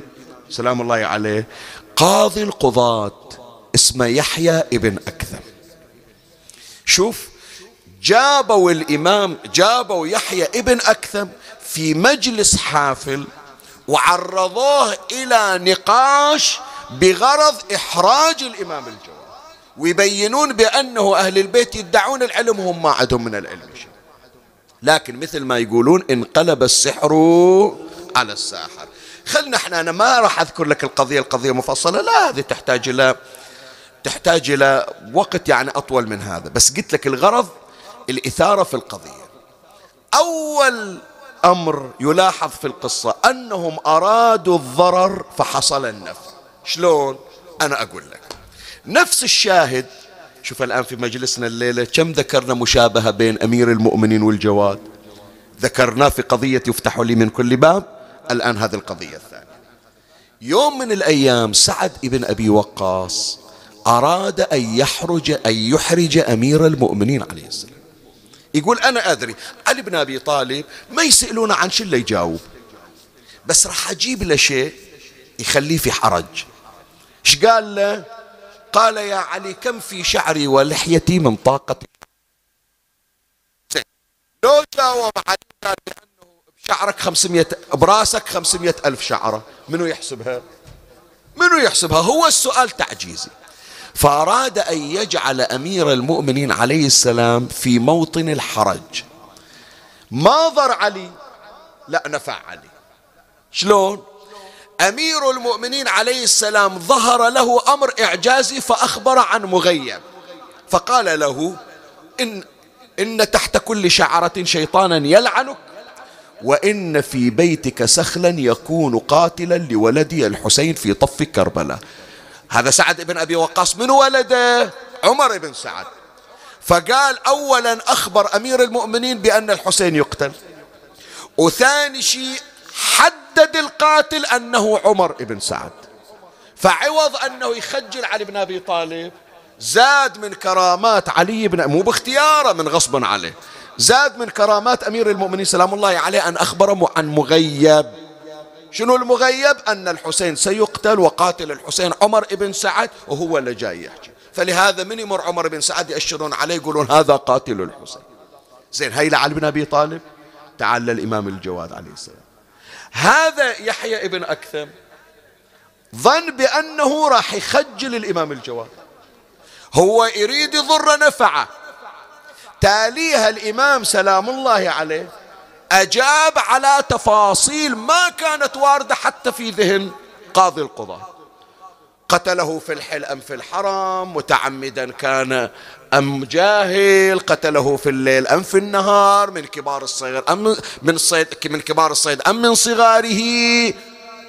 سلام الله عليه. قاضي القضاة اسمه يحيى ابن أكثم. شوف جابوا الإمام جابوا يحيى ابن أكثم في مجلس حافل وعرضوه إلى نقاش بغرض إحراج الإمام الجواد. ويبينون بأنه أهل البيت يدعون العلم وهم ما عندهم من العلم شيء. لكن مثل ما يقولون انقلب السحر على الساحر. خلنا إحنا أنا ما راح أذكر لك القضية القضية مفصلة. لا هذه تحتاج إلى تحتاج إلى وقت يعني أطول من هذا. بس قلت لك الغرض الإثارة في القضية. أول أمر يلاحظ في القصة أنهم أرادوا الضرر فحصل النفع شلون؟ أنا أقول لك. نفس الشاهد شوف الآن في مجلسنا الليلة كم ذكرنا مشابهة بين أمير المؤمنين والجواد؟ ذكرناه في قضية يفتح لي من كل باب. الآن هذه القضية الثانية. يوم من الأيام سعد بن أبي وقاص أراد أن يحرج أن يحرج أمير المؤمنين عليه السلام. يقول أنا أدري علي بن أبي طالب ما يسألون عن شو اللي يجاوب. بس راح أجيب له شيء يخليه في حرج. إيش قال له؟ قال يا علي كم في شعري ولحيتي من طاقة لو جاوب علي قال شعرك خمسمية براسك خمسمية ألف شعرة. منو يحسبها؟ منو يحسبها؟ هو السؤال تعجيزي. فأراد أن يجعل أمير المؤمنين عليه السلام في موطن الحرج. ما ضر علي؟ لا نفع علي. شلون؟ أمير المؤمنين عليه السلام ظهر له أمر إعجازي فأخبر عن مغيب. فقال له إن إن تحت كل شعرة شيطانا يلعنك وإن في بيتك سخلا يكون قاتلا لولدي الحسين في طف كربلاء. هذا سعد بن أبي وقاص من ولده؟ عمر بن سعد. فقال أولا أخبر أمير المؤمنين بأن الحسين يقتل. وثاني شيء حدد القاتل أنه عمر بن سعد. فعوض أنه يخجل علي بن أبي طالب زاد من كرامات علي بن مو باختياره من غصب عليه. زاد من كرامات أمير المؤمنين سلام الله عليه أن أخبر عن مغيب. شنو المغيب؟ أن الحسين سيقتل وقاتل الحسين عمر بن سعد وهو اللي جاي يحكي. فلهذا من يمر عمر بن سعد يأشرون عليه يقولون هذا قاتل الحسين. زين هي لعلي بن أبي طالب؟ تعال الإمام الجواد عليه السلام. هذا يحيى ابن أكثم ظن بأنه راح يخجل الإمام الجواد. هو يريد يضر نفعه. تاليها الإمام سلام الله عليه أجاب على تفاصيل ما كانت واردة حتى في ذهن قاضي القضاة. قتله في الحل أم في الحرم متعمدا كان أم جاهل قتله في الليل أم في النهار من كبار الصغير أم من الصيد من كبار الصيد أم من صغاره.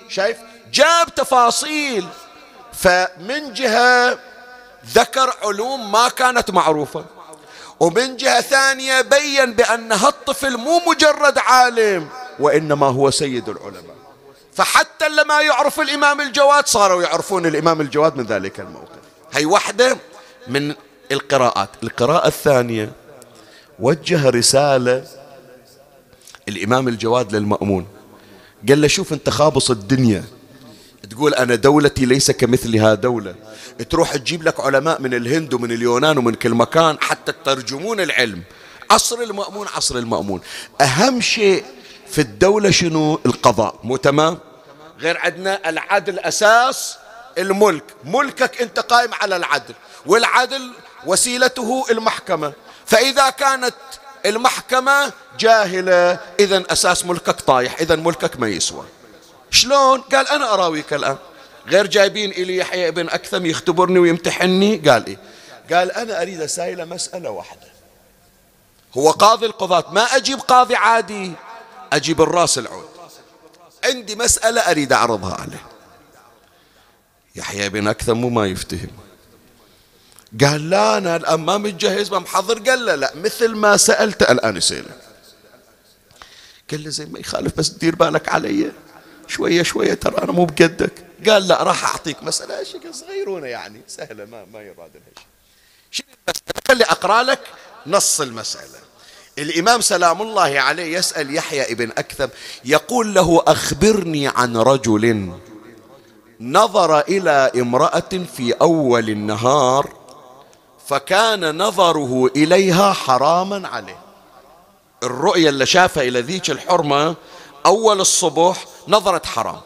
شايف؟ جاب تفاصيل فمن جهة ذكر علوم ما كانت معروفة. ومن جهة ثانية بين بأن هالطفل مو مجرد عالم وإنما هو سيد العلماء. فحتى لما يعرف الإمام الجواد صاروا يعرفون الإمام الجواد من ذلك الموقف. هي واحدة من القراءات. القراءة الثانية وجه رسالة الإمام الجواد للمأمون. قال له شوف أنت خابص الدنيا. تقول أنا دولتي ليس كمثلها دولة. تروح تجيب لك علماء من الهند ومن اليونان ومن كل مكان حتى تترجمون العلم. عصر المأمون عصر المأمون. أهم شيء في الدولة شنو؟ القضاء. مو تمام؟ غير عندنا العدل أساس الملك. ملكك أنت قائم على العدل والعدل وسيلته المحكمة. فإذا كانت المحكمة جاهلة إذا أساس ملكك طايح إذا ملكك ما يسوى. شلون؟ قال أنا أراويك الآن غير جايبين إلي يحيى ابن أكثم يختبرني ويمتحني قال إيه. قال أنا أريد أسائل مسألة واحدة. هو قاضي القضاة. ما أجيب قاضي عادي أجيب الراس العود. عندي مسألة أريد أعرضها عليه. يحيى بن أكثم مو ما يفتهم. قال لا أنا الآن ما متجهز ما محضر. قال له لا مثل ما سألت الآن يسألك قال له زين ما يخالف بس دير بالك علي. شوية شوية ترى أنا مو بقدك. قال لا راح أعطيك مسألة. شيء صغيرونة يعني. سهلة ما ما يراد لها شيء. خلي أقرأ لك نص المسألة. الإمام سلام الله عليه يسأل يحيى ابن أكثم يقول له أخبرني عن رجل نظر إلى امرأة في أول النهار فكان نظره إليها حراما عليه. الرؤية اللي شافها إلى ذيك الحرمة الصبح نظرت حرام.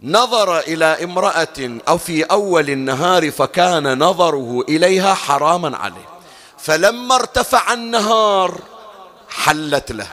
نظر إلى امرأة أو في أول النهار فكان نظره إليها حراما عليه. فلما ارتفع النهار حلت له.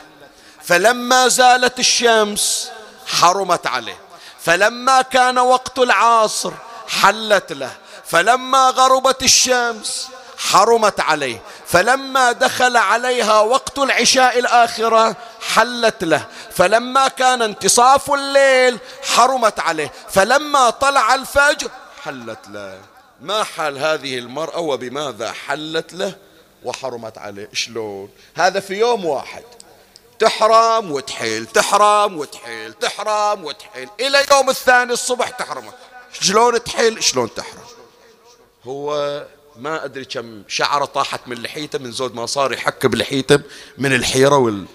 فلما زالت الشمس حرمت عليه. فلما كان وقت العصر حلت له. فلما غربت الشمس حرمت عليه. فلما دخل عليها وقت العشاء الآخرة حلت له. فلما كان انتصاف الليل حرمت عليه. فلما طلع الفجر حلت له. ما حال هذه المرأة وبماذا حلت له؟ وحرمت عليه. شلون؟ هذا في يوم واحد. تحرم وتحيل تحرم وتحيل تحرم وتحيل. إلى يوم الثاني الصبح تحرم شلون تحيل؟ شلون تحرم؟ هو ما أدري كم شعرة طاحت من لحيته من زود ما صار يحك بلحيته من الحيرة وال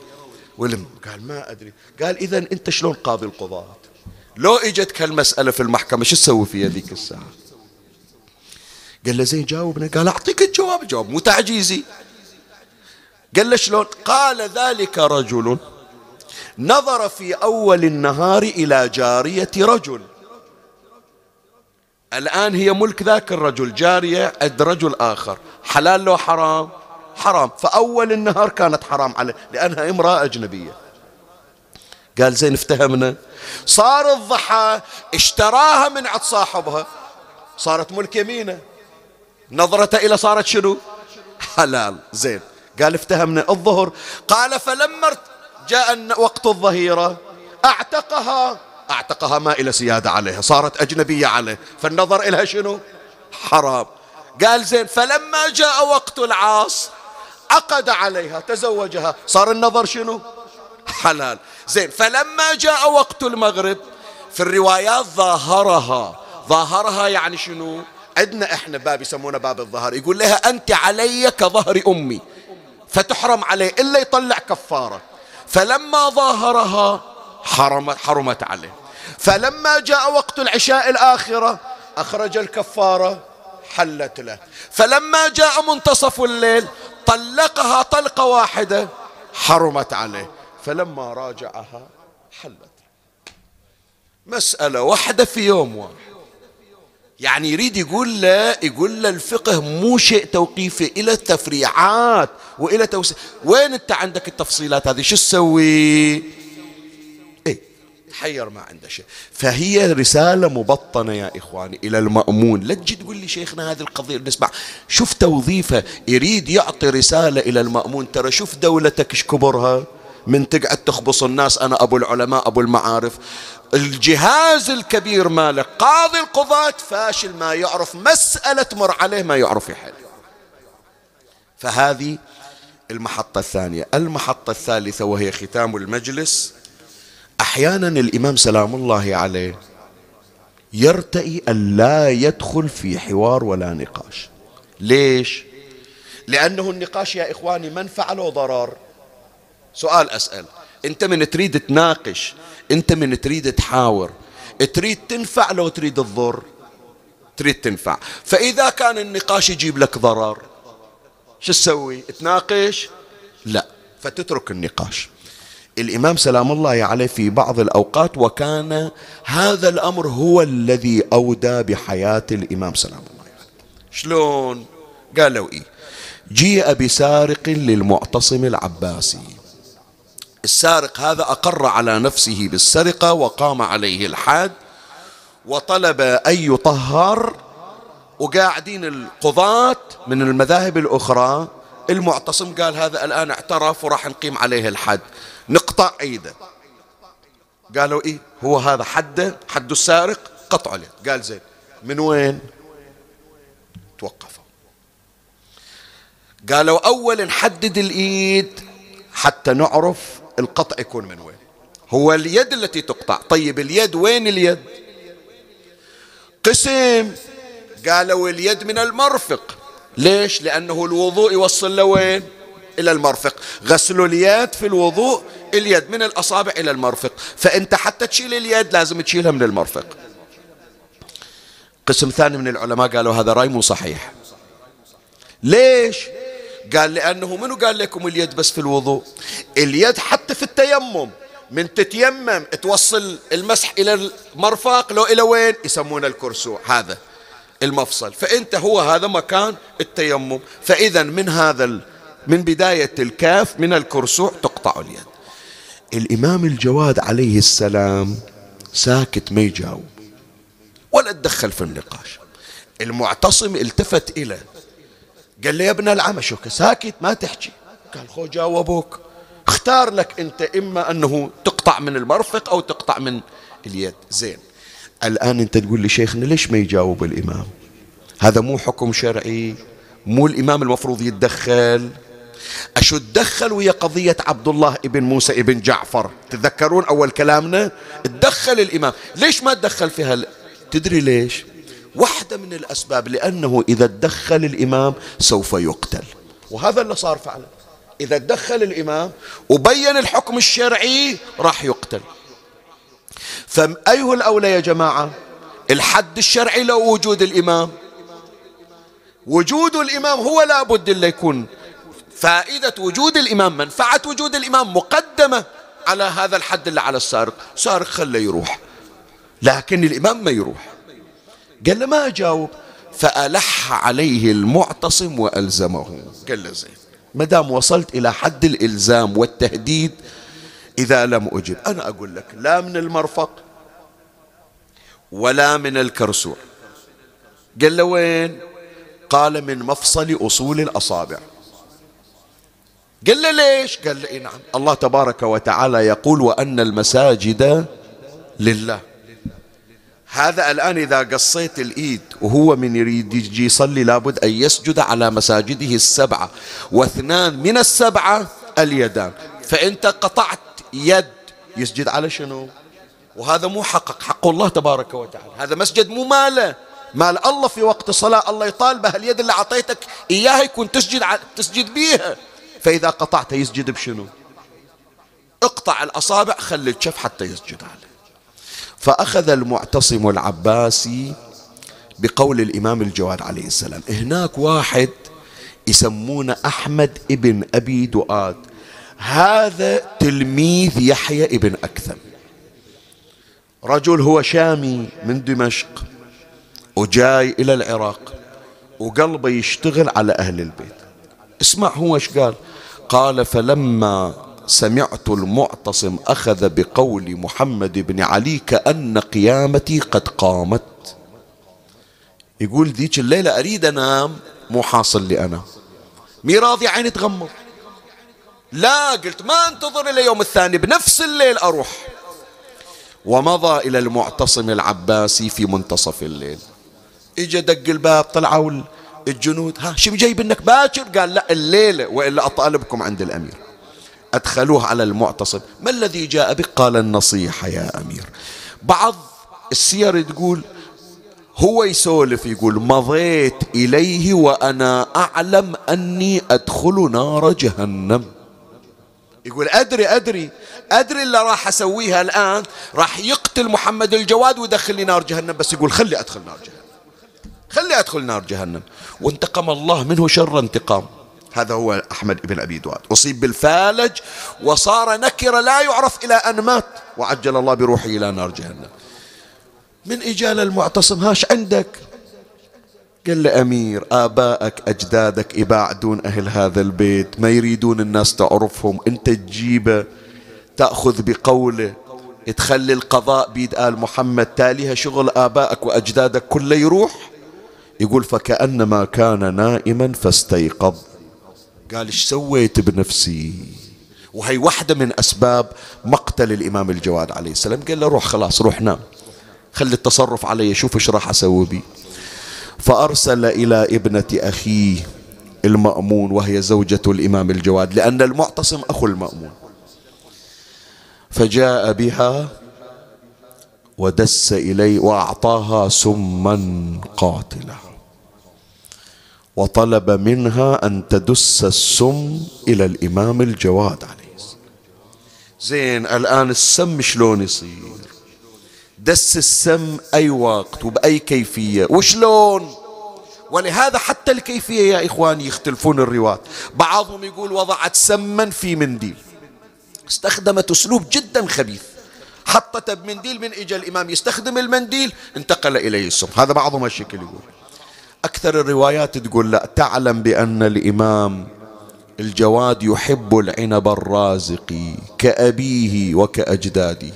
ولم قال ما أدري. قال إذا أنت شلون قاضي القضاة؟ لو اجتك هالمسألة في المحكمة شو تسوي فيها ذيك الساعة؟ قال له زين جاوبنا. قال أعطيك الجواب. الجواب مو تعجيزي. قال له شلون؟ قال ذلك رجل نظر في أول النهار إلى جارية رجل. الآن هي ملك ذاك الرجل جارية عند رجل آخر. حلال لو حرام؟ حرام. فأول النهار كانت حرام عليه لأنها امرأة أجنبية. قال زين افتهمنا. صار الضحى اشتراها من عند صاحبها. صارت ملك يمينه. نظرته إلى صارت شنو؟ حلال. زين. قال افتهمنا. الظهر قال فلما جاء وقت الظهيرة. أعتقها أعتقها ما إلى سيادة عليها صارت أجنبية عليه. فالنظر إلها شنو؟ حرام. قال زين فلما جاء وقت العاص عقد عليها تزوجها. صار النظر شنو؟ حلال. زين فلما جاء وقت المغرب في الروايات ظاهرها. ظاهرها يعني شنو؟ عندنا إحنا باب يسمونه باب الظهر. يقول لها أنت علي كظهر أمي فتحرم عليه إلا يطلع كفارة. فلما ظاهرها حرمت حرمت عليه. فلما جاء وقت العشاء الآخرة أخرج الكفاره حلت له. فلما جاء منتصف الليل طلقها طلقة واحدة حرمت عليه. فلما راجعها حلت. مسألة واحدة في يوم واحد. يعني يريد يقول له يقول له الفقه مو شيء توقيفي إلى التفريعات وإلى توسيع. وين أنت عندك التفصيلات هذه؟ شو تسوي؟ حير ما عنده شيء. فهي رسالة مبطنة يا إخواني إلى المأمون. لا تجي تقول لي شيخنا هذه القضية نسمع. شوف توظيفه. يريد يعطي رسالة إلى المأمون. ترى شوف دولتك إيش كبرها. من تقعد تخبص الناس. أنا أبو العلماء أبو المعارف. الجهاز الكبير مالك. قاضي القضاة فاشل ما يعرف. مسألة تمر عليه ما يعرف يحل. فهذه المحطة الثانية. المحطة الثالثة وهي ختام المجلس. أحيانا الإمام سلام الله عليه يرتئي أن لا يدخل في حوار ولا نقاش. ليش؟ لأنه النقاش يا إخواني منفعة له ضرر سؤال أسأل. أنت من تريد تناقش أنت من تريد تحاور تريد تنفع لو تريد تضر تريد تنفع. فإذا كان النقاش يجيب لك ضرر شو تسوي؟ تناقش؟ لا فتترك النقاش. الإمام سلام الله عليه في بعض الأوقات وكان هذا الأمر هو الذي أودى بحياة الإمام سلام الله عليه. شلون؟ قالوا إيه؟ جيء بسارق للمعتصم العباسي. السارق هذا أقر على نفسه بالسرقة وقام عليه الحد وطلب أن يطهر وقاعدين القضاة من المذاهب الأخرى. المعتصم قال هذا الآن اعترف وراح نقيم عليه الحد. نقطع ايده قالوا إيه؟ هو هذا حده حد السارق قطع له قال زين من وين؟ توقفوا. قالوا اولا نحدد الإيد حتى نعرف القطع يكون من وين. هو اليد التي تقطع. طيب اليد وين اليد؟ قسم. قالوا اليد من المرفق. ليش؟ لأنه الوضوء يوصل لوين؟ إلى المرفق. غسل اليد في الوضوء اليد من الأصابع إلى المرفق. فأنت حتى تشيل اليد لازم تشيلها من المرفق. قسم ثاني من العلماء قالوا هذا رأي مو صحيح. ليش؟ قال لأنه منو قال لكم اليد بس في الوضوء؟ اليد حتى في التيمم. من تتيمم توصل المسح إلى المرفق لو إلى وين؟ يسمونه الكرسوع هذا المفصل. فأنت هو هذا مكان التيمم. فإذا من هذا من بداية الكاف من الكرسوع تقطع اليد. الإمام الجواد عليه السلام ساكت ما يجاوب ولا تدخل في النقاش. المعتصم التفت إليه قال له يا ابن العم شوك ساكت ما تحكي. قال خو جاوبوك. اختار لك أنت إما أنه تقطع من المرفق أو تقطع من اليد. زين. الآن أنت تقول لي شيخنا ليش ما يجاوب الإمام؟ هذا مو حكم شرعي مو الإمام المفروض يتدخل. أشو تدخل ويا قضية عبد الله ابن موسى ابن جعفر. تذكرون أول كلامنا؟ تدخل الإمام. ليش ما تدخل فيها تدري ليش؟ واحدة من الأسباب لأنه إذا تدخل الإمام سوف يقتل. وهذا اللي صار فعلا. إذا تدخل الإمام وبين الحكم الشرعي راح يقتل. فأيه الأولى يا جماعة الحد الشرعي لو وجود الإمام. وجود الإمام هو لابد اللي يكون فائدة وجود الإمام منفعة وجود الإمام مقدمة على هذا الحد اللي على السارق. سارق خله يروح لكن الإمام ما يروح. قال له ما أجاوب؟ فألح عليه المعتصم وألزمه. قال له زين ما دام وصلت إلى حد الإلزام والتهديد إذا لم أجب. أنا أقول لك لا من المرفق ولا من الكرسوع قال له وين؟ قال من مفصل أصول الأصابع. قال له ليش؟ قال له إيه نعم. الله تبارك وتعالى يقول وأن المساجد لله. هذا الآن إذا قصيت الإيد وهو من يريد يجي يصلي لابد أن يسجد على مساجده السبعة واثنان من السبعة اليدان. فأنت قطعت يد يسجد على شنو؟ وهذا مو حقك حق الله تبارك وتعالى. هذا مسجد مو ماله. مال الله في وقت الصلاة الله يطالبه اليد اللي أعطيتك إياها يكون تسجد تسجد بيها. فإذا قطعت يسجد بشنو؟ اقطع الأصابع خلي الشف حتى يسجد عليه. فأخذ المعتصم العباسي بقول الإمام الجواد عليه السلام. هناك واحد يسمونه أحمد ابن أبي دؤاد. هذا تلميذ يحيى ابن أكثم. رجل هو شامي من دمشق وجاي إلى العراق وقلبه يشتغل على أهل البيت. اسمع هو إيش قال. قال فلما سمعت المعتصم أخذ بقول محمد بن علي كأن قيامتي قد قامت. يقول ذيك الليلة أريد أنام مو حاصل لي أنا. مي راضي عيني تغمض. لا قلت ما أنتظر إلى يوم الثاني بنفس الليل أروح. ومضى إلى المعتصم العباسي في منتصف الليل. اجى دق الباب طلعوا الجنود. ها شو جايب إنك باكر؟ قال لا الليلة وإلا أطالبكم عند الأمير. أدخلوه على المعتصم. ما الذي جاء بك؟ قال النصيحة يا أمير. بعض السير تقول هو يسولف يقول مضيت إليه وأنا أعلم أني أدخل نار جهنم. يقول أدري أدري أدري اللي راح أسويها الآن. راح يقتل محمد الجواد ويدخلني نار جهنم. بس يقول خلي أدخل نار جهنم. خلي أدخل نار جهنم. وانتقم الله منه شر انتقام. هذا هو أحمد بن أبي دواد. أصيب بالفالج وصار نكرة لا يعرف إلى أن مات وعجل الله بروحه إلى نار جهنم. من إجال المعتصم؟ هاش عندك. قال له أمير آبائك أجدادك يباعدون أهل هذا البيت ما يريدون الناس تعرفهم. أنت تجيبه تأخذ بقوله تخلي القضاء بيد آل محمد تاليها شغل آبائك وأجدادك كله يروح. يقول فكأنما كان نائما فاستيقظ. قال إيش سويت بنفسي؟ وهي واحدة من أسباب مقتل الإمام الجواد عليه السلام. قال له روح خلاص روح نام. خلي التصرف علي شوف إيش راح أسوي بي. فأرسل إلى ابنة أخيه المأمون وهي زوجة الإمام الجواد لأن المعتصم أخو المأمون. فجاء بها ودس إليه وأعطاها سما قاتلة وطلب منها أن تدس السم إلى الإمام الجواد عليه السلام. زين الآن السم شلون يصير؟ دس السم أي وقت وبأي كيفية؟ وشلون؟ ولهذا حتى الكيفية يا إخواني يختلفون الرواة. بعضهم يقول وضعت سما في منديل. استخدمت أسلوب جدا خبيث. حطت بمنديل من إجا الإمام يستخدم المنديل انتقل إليه السم. هذا بعضهم الشكل يقول. أكثر الروايات تقول لا تعلم بأن الإمام الجواد يحب العنب الرازق كأبيه وكأجداده.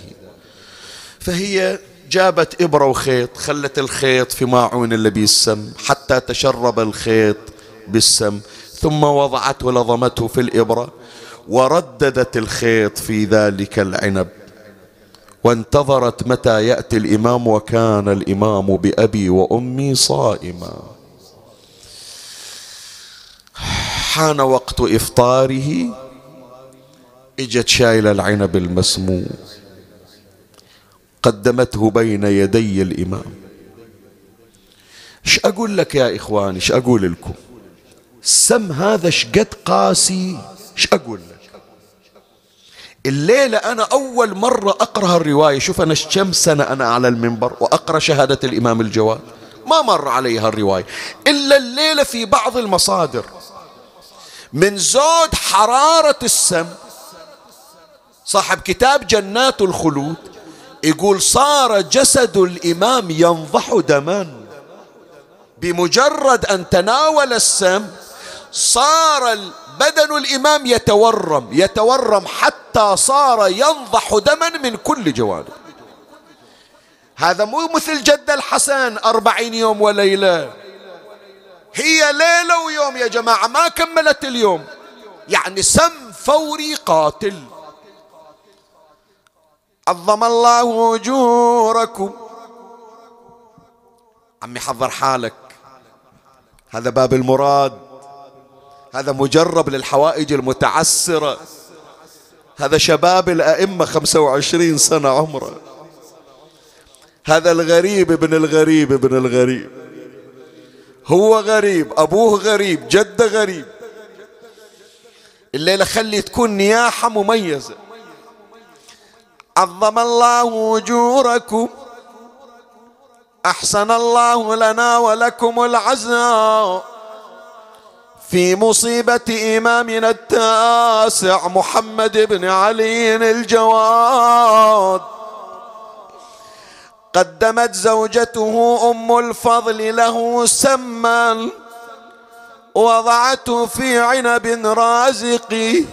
فهي جابت إبرة وخيط خلت الخيط في ماعون اللي بالسم حتى تشرب الخيط بالسم ثم وضعته لضمته في الإبرة ورددت الخيط في ذلك العنب. وانتظرت متى يأتي الإمام وكان الإمام بأبي وأمي صائما. حان وقت إفطاره إجت شايلة العنب المسموم قدمته بين يدي الإمام. إيش أقول لك يا إخواني إيش أقول لكم؟ السم هذا شقد قاسي؟ إيش أقول لك؟ الليلة أنا أول مرة أقرأ الرواية شوف أنا كم سنة أنا على المنبر وأقرأ شهادة الإمام الجواد. ما مر علي هالرواية. إلا الليلة في بعض المصادر. من زود حرارة السم. صاحب كتاب جنات الخلود يقول صار جسد الإمام ينضح دما. بمجرد أن تناول السم صار بدن الإمام يتورم يتورم حتى صار ينضح دما من كل جوانب. هذا مو مثل جد الحسن أربعين يوم وليلة. هي ليلة ويوم يا جماعة ما كملت اليوم. يعني سم فوري قاتل. عظم الله أجوركم. عمي حضر حالك. هذا باب المراد. هذا مجرب للحوائج المتعسرة. هذا شباب الأئمة خمسة وعشرين سنة عمره. هذا الغريب ابن الغريب ابن الغريب. هو غريب أبوه غريب جده غريب. الليلة خلي تكون نياحة مميزة. عظم الله أجوركم أحسن الله لنا ولكم العزاء في مصيبة إمامنا التاسع محمد بن علي الجواد. قدمت زوجته أم الفضل له سما وضعته في عنب رازق.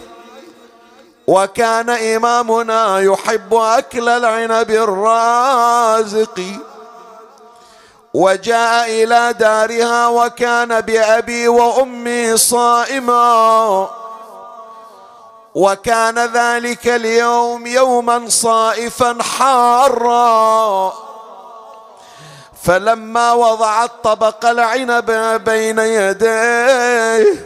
وكان إمامنا يحب أكل العنب الرازق. وجاء إلى دارها وكان بأبي وأمي صائما. وكان ذلك اليوم يوما صائفا حارا. فلما وضع الطبق العنب بين يديه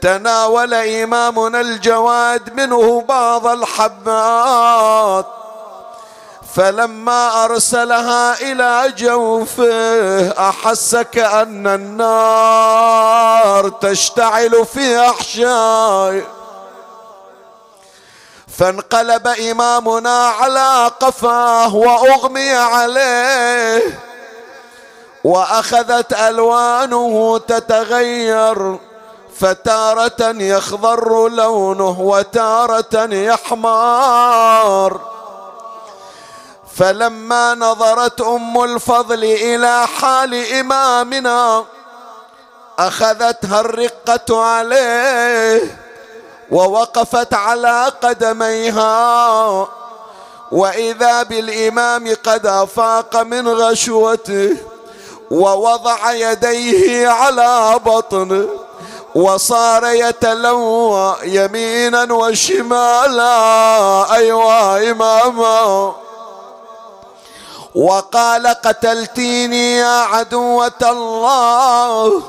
تناول إمامنا الجواد منه بعض الحبات. فلما أرسلها إلى جوفه أحس كأن النار تشتعل في أحشائه. فانقلب إمامنا على قفاه وأغمي عليه. وأخذت ألوانه تتغير فتارة يخضر لونه وتارة يحمار فلما نظرت أم الفضل إلى حال إمامنا أخذتها الرقة عليه. ووقفت على قدميها. وإذا بالإمام قد أفاق من غشوته ووضع يديه على بطنه وصار يتلوى يمينا وشمالا ايوا إماما. وقال قتلتيني يا عدوة الله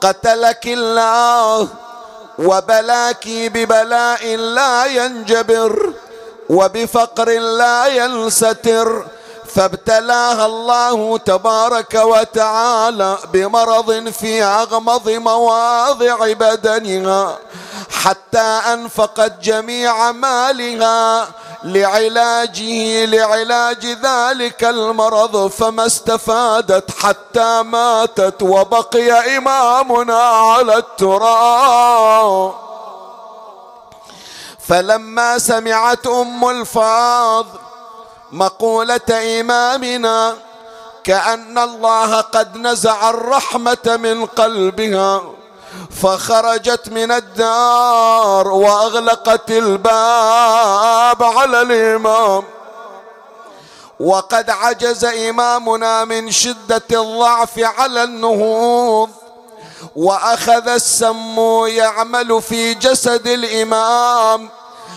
قتلك الله. وبلاك ببلاء لا ينجبر وبفقر لا ينستر. فابتلاها الله تبارك وتعالى بمرض في أغمض مواضع بدنها حتى أنفقت جميع مالها لعلاجه لعلاج ذلك المرض فما استفادت حتى ماتت وبقي إمامنا على التراب. فلما سمعت أم الفاضل مقولة إمامنا كأن الله قد نزع الرحمة من قلبها فخرجت من الدار وأغلقت الباب على الإمام. وقد عجز إمامنا من شدة الضعف على النهوض وأخذ السم يعمل في جسد الإمام.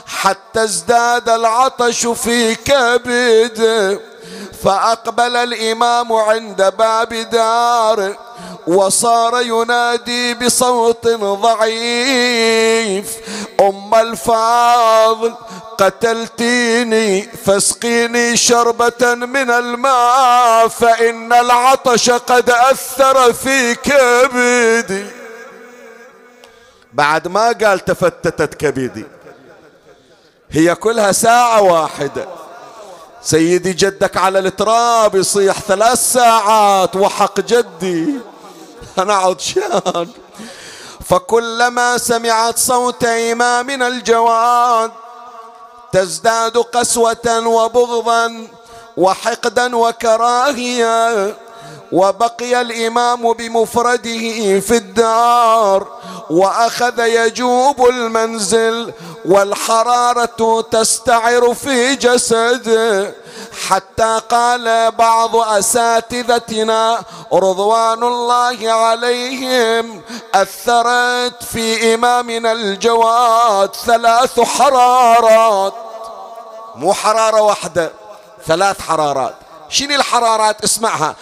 حتى ازداد العطش في كبده فأقبل الإمام عند باب داره وصار ينادي بصوت ضعيف أم الفاضل قتلتيني فاسقيني شربة من الماء فإن العطش قد أثر في كبدي. بعد ما قال تفتتت كبدي هي كلها ساعة واحدة. سيدي جدك على التراب يصيح ثلاث ساعات وحق جدي. أنا عطشان فكلما سمعت صوت إمامنا الجواد تزداد قسوة وبغضا وحقدا وكراهية. وبقي الإمام بمفرده في الدار وأخذ يجوب المنزل والحرارة تستعر في جسده حتى قال بعض أساتذتنا رضوان الله عليهم أثرت في إمامنا الجواد ثلاث حرارات. مو حرارة واحدة ثلاث حرارات. شنو الحرارات؟ اسمعها.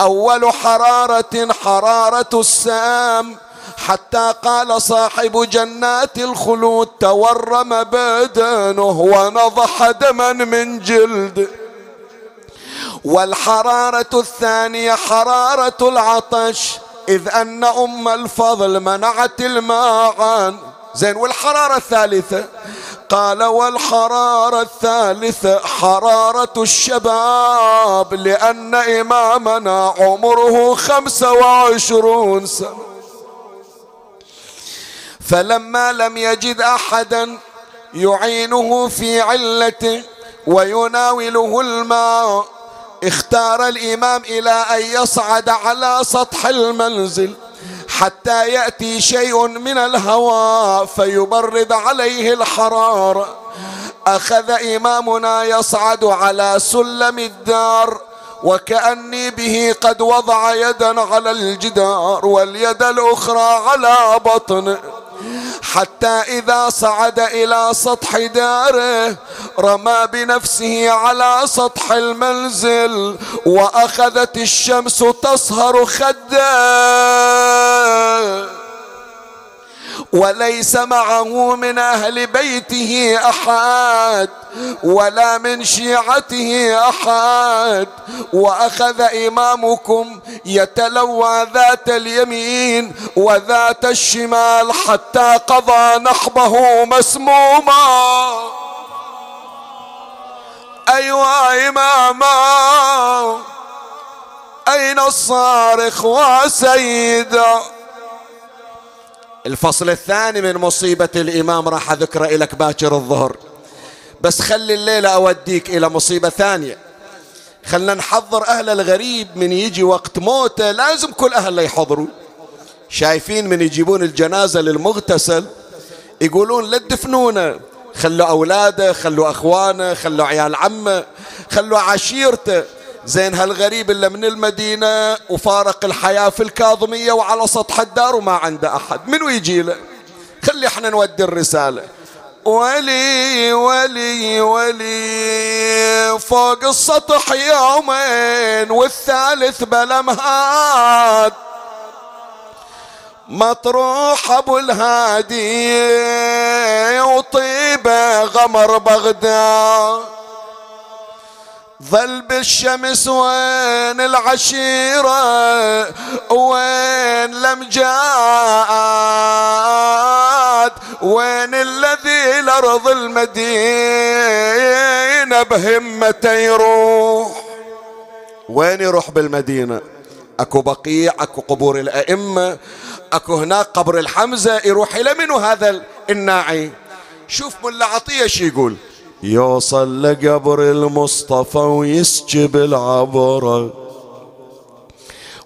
أول حرارة حرارة السام حتى قال صاحب جنات الخلود تورم بدنه ونضح دما من جلده والحرارة الثانية حرارة العطش إذ أن أم الفضل منعت الماء عنه زين والحرارة الثالثة قال والحرارة الثالثة حرارة الشباب لأن إمامنا عمره خمسة وعشرون سنة. فلما لم يجد أحدا يعينه في علته ويناوله الماء اختار الإمام إلى أن يصعد على سطح المنزل. حتى يأتي شيء من الهواء فيبرد عليه الحراره أخذ إمامنا يصعد على سلم الدار وكأني به قد وضع يدا على الجدار واليد الأخرى على بطنه حتى إذا صعد إلى سطح داره رمى بنفسه على سطح المنزل وأخذت الشمس تصهر خده. وليس معه من أهل بيته أحد ولا من شيعته أحد. وأخذ إمامكم يتلوى ذات اليمين وذات الشمال حتى قضى نحبه مسموما. ايوا إماما. أين الصارخ وسيدا الفصل الثاني من مصيبة الإمام راح أذكره لك باكر الظهر. بس خلي الليلة أوديك إلى مصيبة ثانية. خلنا نحضر أهل الغريب من يجي وقت موته لازم كل أهله يحضروا. شايفين من يجيبون الجنازة للمغتسل يقولون لا تدفنونه. خلوا أولاده خلوا أخوانه خلوا عيال عمه خلوا عشيرته. زين هالغريب اللي من المدينة وفارق الحياة في الكاظمية وعلى سطح الدار وما عنده أحد. منو يجي له؟ خلي إحنا نودي الرسالة. ولي ولي ولي فوق السطح يومين والثالث بلا مهاد. مطروح أبو الهادي وطيبة غمر بغداد. ظل بالشمس وين العشيرة؟ وين لمجاد وين الذي لأرض المدينة بهمته يروح؟ وين يروح بالمدينة؟ أكو بقيع أكو قبور الأئمة أكو هناك قبر الحمزة يروح إلى منو هذا الناعي؟ شوف ملا عطية شي يقول. يوصل لقبر المصطفى ويسجب العبرة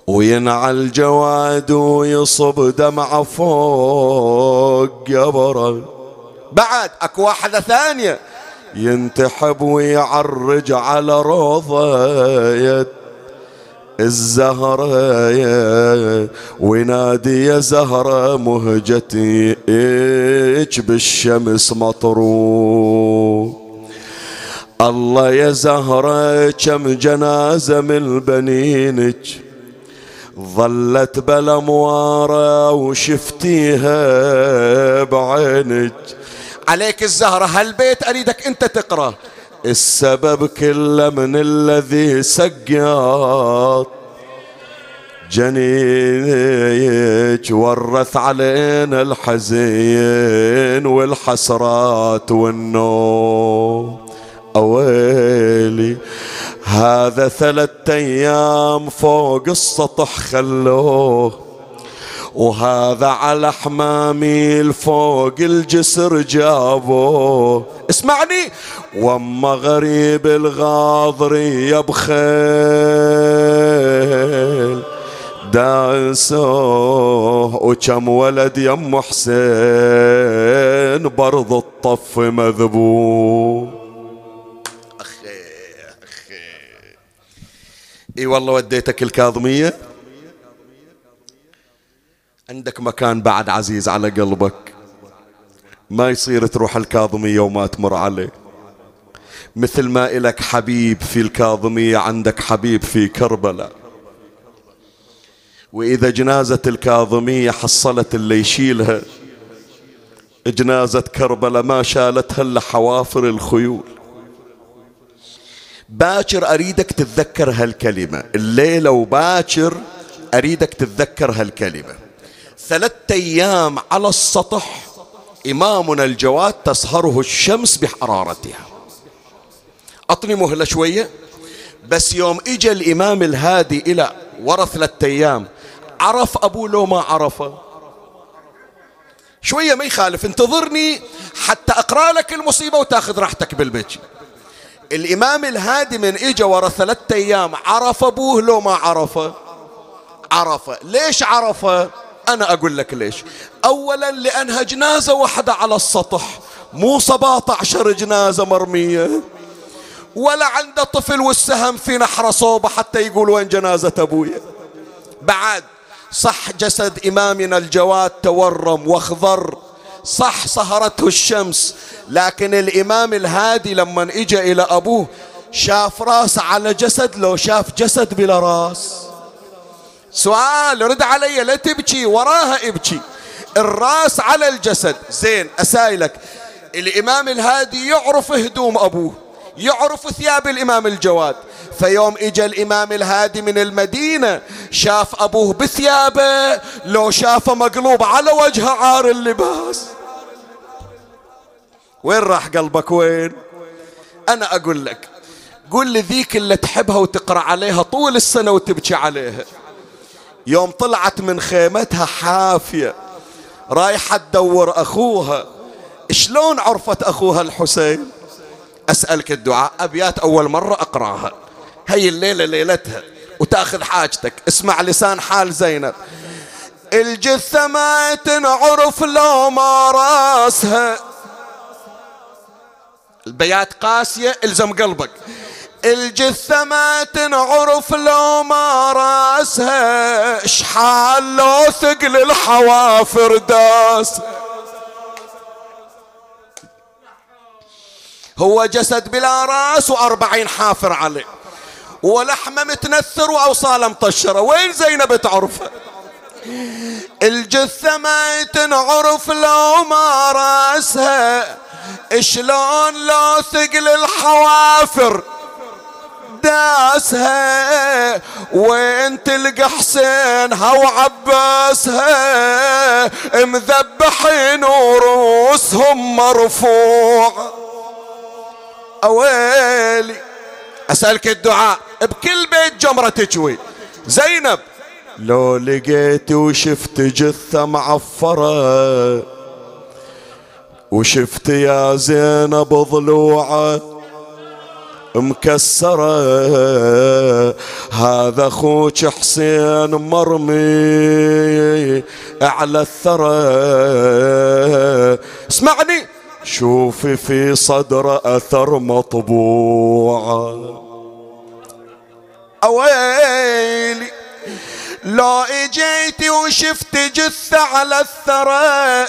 وينعى الجواد ويصب دمعة فوق قبره بعد اكو واحدة ثانية. ينتحب ويعرج على روضة. الزهرة وينادي يا زهرة مهجتي إيش بالشمس مطروح. الله يا زهرة كم جنازة من بنينك ظلت بلا موارة وشفتيها بعينك. عليك الزهرة هالبيت أريدك أنت تقرأ. السبب كله من الذي سقط جنينك ورث علينا الحزين والحسرات والنوم. أويلي. هذا ثلاثة أيام فوق السطح خلوه. وهذا على حمامي فوق الجسر جابوه. اسمعني وأما غريب الغاضري يبخل داسوه وكم ولد يم حسين برض الطف مذبوح. إي والله وديتك الكاظمية. عندك مكان بعد عزيز على قلبك. ما يصير تروح الكاظمية وما تمر عليه. مثل ما إلك حبيب في الكاظمية عندك حبيب في كربلاء. وإذا جنازة الكاظمية حصلت اللي يشيلها جنازة كربلاء ما شالتها إلا حوافر الخيول. باكر أريدك تتذكر هالكلمة. الليلة وباكر أريدك تتذكر هالكلمة. ثلاثة أيام على السطح إمامنا الجواد تصهره الشمس بحرارتها. أطني مهلة شوية. بس يوم إجا الإمام الهادي إلى ورا ثلاثة أيام عرف أبوه لو ما عرفه. شوية ما يخالف انتظرني حتى أقرأ لك المصيبة وتأخذ راحتك بالبيت. الإمام الهادي من إجا ورا ثلاثة أيام عرف أبوه لو ما عرفه عرفه ليش عرفه أنا أقول لك ليش. أولا لأنها جنازة واحدة على السطح مو 17 جنازة مرمية. ولا عنده طفل والسهم في نحر صوبة حتى يقول وين جنازة أبويا بعد صح جسد إمامنا الجواد تورم واخضر. صح صهرته الشمس. لكن الإمام الهادي لما إجا إلى أبوه شاف راس على جسد لو شاف جسد بلا راس. سؤال رد علي لا تبكي وراها ابكي. الراس على الجسد. زين أسائلك. الإمام الهادي يعرف هدوم أبوه يعرف ثياب الإمام الجواد. فيوم اجى الإمام الهادي من المدينة شاف أبوه بثيابه لو شافه مقلوب على وجهه عار اللباس. وين راح قلبك وين؟ أنا أقول لك قول لي ذيك اللي تحبها وتقرأ عليها طول السنة وتبكي عليها. يوم طلعت من خيمتها حافية رايحة تدور أخوها. شلون عرفت أخوها الحسين؟ أسألك الدعاء أبيات أول مرة أقرأها. هي الليلة ليلتها وتأخذ حاجتك. اسمع لسان حال زينب. الجثة ما تنعرف لو ما راسها. البيات قاسية إلزم قلبك. الجثة ما تنعرف لو ما راسها. اشحال لو ثقل الحوافر داس. هو جسد بلا راس وأربعين حافر عليه. ولحمة متنثر واوصاله مطشرة. وين زينب تعرفها الجثة ما تنعرف لو ما راسها. شلون لو ثقل الحوافر؟ داسها. وين تلقى حسينها وعباسها؟ مذبحين ورؤوسهم مرفوع. أويلي. أسألك الدعاء. بكل بيت جمرة تجوي. زينب. لو لقيت وشفت جثة معفرة وشفت يا زينب ضلوعه مكسرة. هذا أخوك حسين مرمي على الثرى. اسمعني. شوفي في صدر أثر مطبوع أويلي. لو اجيتي وشفت جثة على الثرى.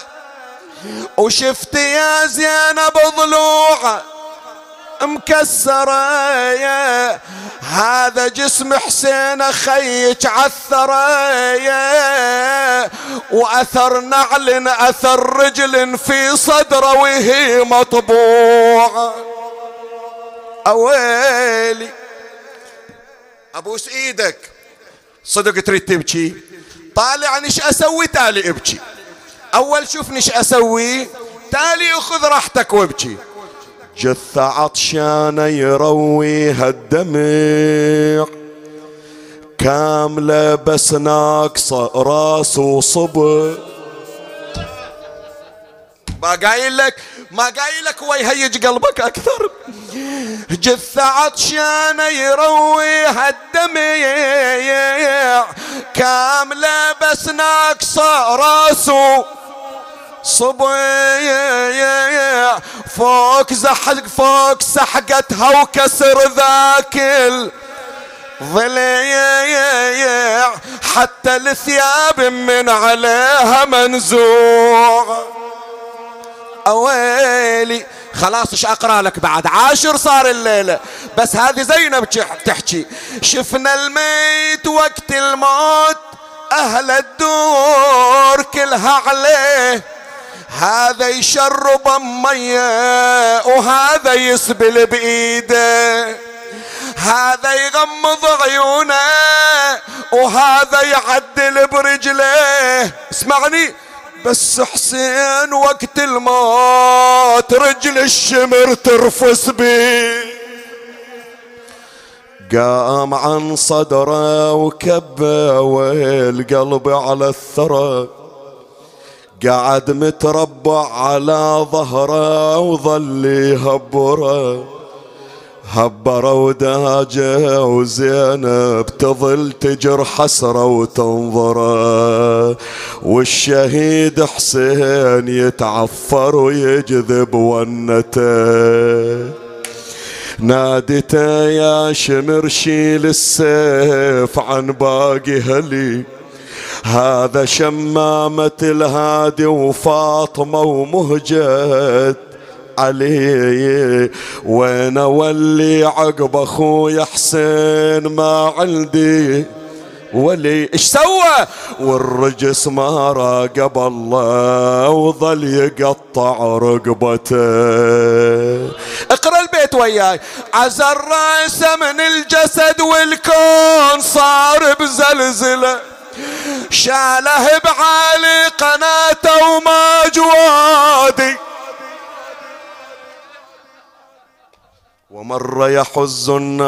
وشفت يا زينب ضلوعه مكسرة هذا جسم حسين خيك عثرة وأثر نعل أثر رجل في صدره وهي مطبوعة أويلي. أبوس إيدك. صدق تريد تبكي؟ طالع نش أسوي؟ تالي ابكي. أول شوف نش أسوي. تالي أخذ راحتك وابكي. جثة عطشانة يرويها الدمع كاملة بس ناقصة راس وصبر ما قايل لك ما قايل لك هو يهيج قلبك أكثر. جثة عطشانة يرويها الدمع كاملة بس ناقصة راسه. صبي. فوق زحق فوق سحقتها وكسر ذاك ضليع حتى الثياب من عليها منزوع. أويلي. خلاص إيش أقرأ لك بعد؟ عاشر صار الليلة. بس هذه زينب تحكي. شفنا الميت وقت الموت أهل الدور كلها عليه. هذا يشرب مية وهذا يسبل بإيده. هذا يغمض عيونه وهذا يعدل برجليه اسمعني. بس حسين وقت الموت رجل الشمر ترفس بيه قام عن صدره وكبه والقلب على الثرى. قعد متربع على ظهره وظل يهبره. هبره وداجه وزينب تظل تجر حسرة وتنظره والشهيد حسين يتعفر ويجذب ونته. نادته يا شمر شيل السيف عن باقي هلي. هذا شمامة الهادي وفاطمة ومهجد علي وين اولي عقب أخوي حسين ما عندي. ولي إيش سوى؟ والرجس ما راقب الله وظل يقطع رقبته. اقرأ البيت وياي. عزى الرأس من الجسد والكون صار بزلزلة. شاله بعالي قناته وما جوادي. ومر يحز النحر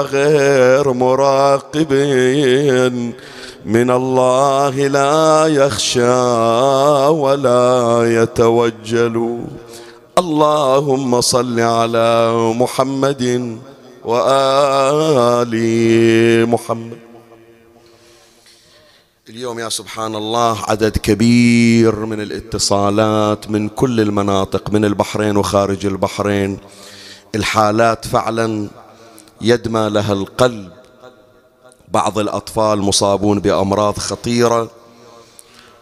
غير مراقب من الله لا يخشى ولا يتوجل. اللهم صل على محمد وآل محمد. اليوم يا سبحان الله عدد كبير من الاتصالات من كل المناطق من البحرين وخارج البحرين. الحالات فعلا يدمى لها القلب. بعض الأطفال مصابون بأمراض خطيرة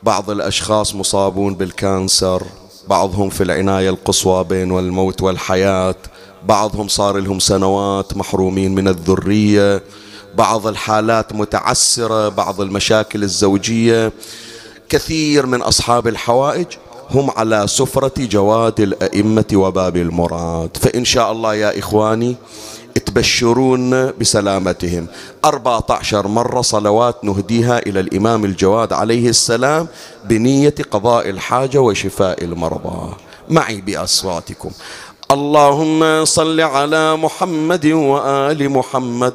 بعض الأشخاص مصابون بالكانسر بعضهم في العناية القصوى بين الموت والحياة بعضهم صار لهم سنوات محرومين من الذرية. بعض الحالات متعسرة بعض المشاكل الزوجية. كثير من أصحاب الحوائج هم على سفرة جواد الأئمة وباب المراد. فإن شاء الله يا إخواني تبشرون بسلامتهم. أربعة عشر مرة صلوات نهديها إلى الإمام الجواد عليه السلام بنية قضاء الحاجة وشفاء المرضى. معي بأصواتكم. اللهم صل على محمد وآل محمد.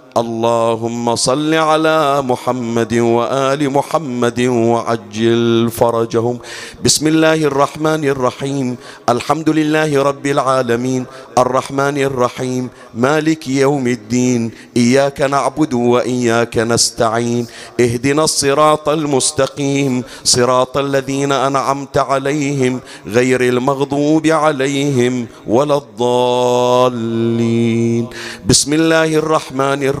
اللهم صل على محمد وآل محمد وعجل فرجهم. بسم الله الرحمن الرحيم. الحمد لله رب العالمين. الرحمن الرحيم. مالك يوم الدين. إياك نعبد وإياك نستعين. اهدنا الصراط المستقيم. صراط الذين أنعمت عليهم. غير المغضوب عليهم ولا الضالين. بسم الله الرحمن الرحيم.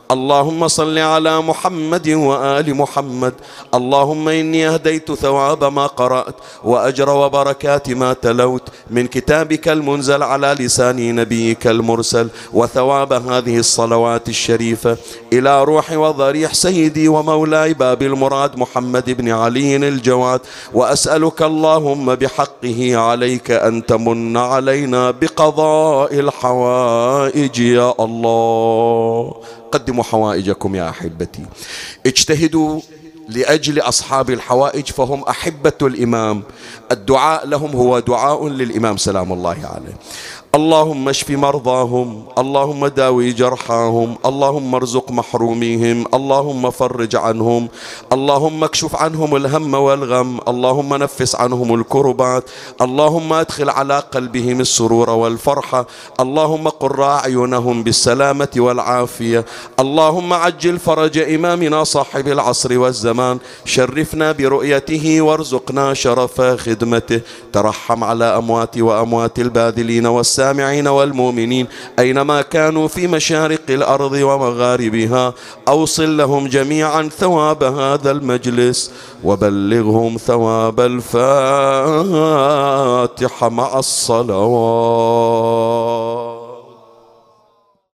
اللهم صل على محمد وآل محمد. اللهم إني أهديت ثواب ما قرأت وأجر وبركات ما تلوت. من كتابك المنزل على لسان نبيك المرسل. وثواب هذه الصلوات الشريفة إلى روح وضريح سيدي ومولاي باب المراد محمد بن علي الجواد. وأسألك اللهم بحقه عليك أن تمن علينا بقضاء الحوائج يا الله. قدموا حوائجكم يا أحبتي. اجتهدوا لأجل أصحاب الحوائج فهم أحبة الإمام. الدعاء لهم هو دعاء للإمام سلام الله عليه. اللهم اشف مرضاهم اللهم داوي جرحاهم اللهم ارزق محروميهم اللهم فرج عنهم اللهم اكشف عنهم الهم والغم اللهم نفس عنهم الكربات اللهم ادخل على قلبهم السرور والفرحة اللهم قر أعينهم بالسلامة والعافية اللهم عجل فرج إمامنا صاحب العصر والزمان شرفنا برؤيته وارزقنا شرف خدمته ترحم على أموات وأموات الباذلين والسلام السامعين والمؤمنين أينما كانوا في مشارق الأرض ومغاربها أوصل لهم جميعا ثواب هذا المجلس وبلغهم ثواب الفاتحة مع الصلوات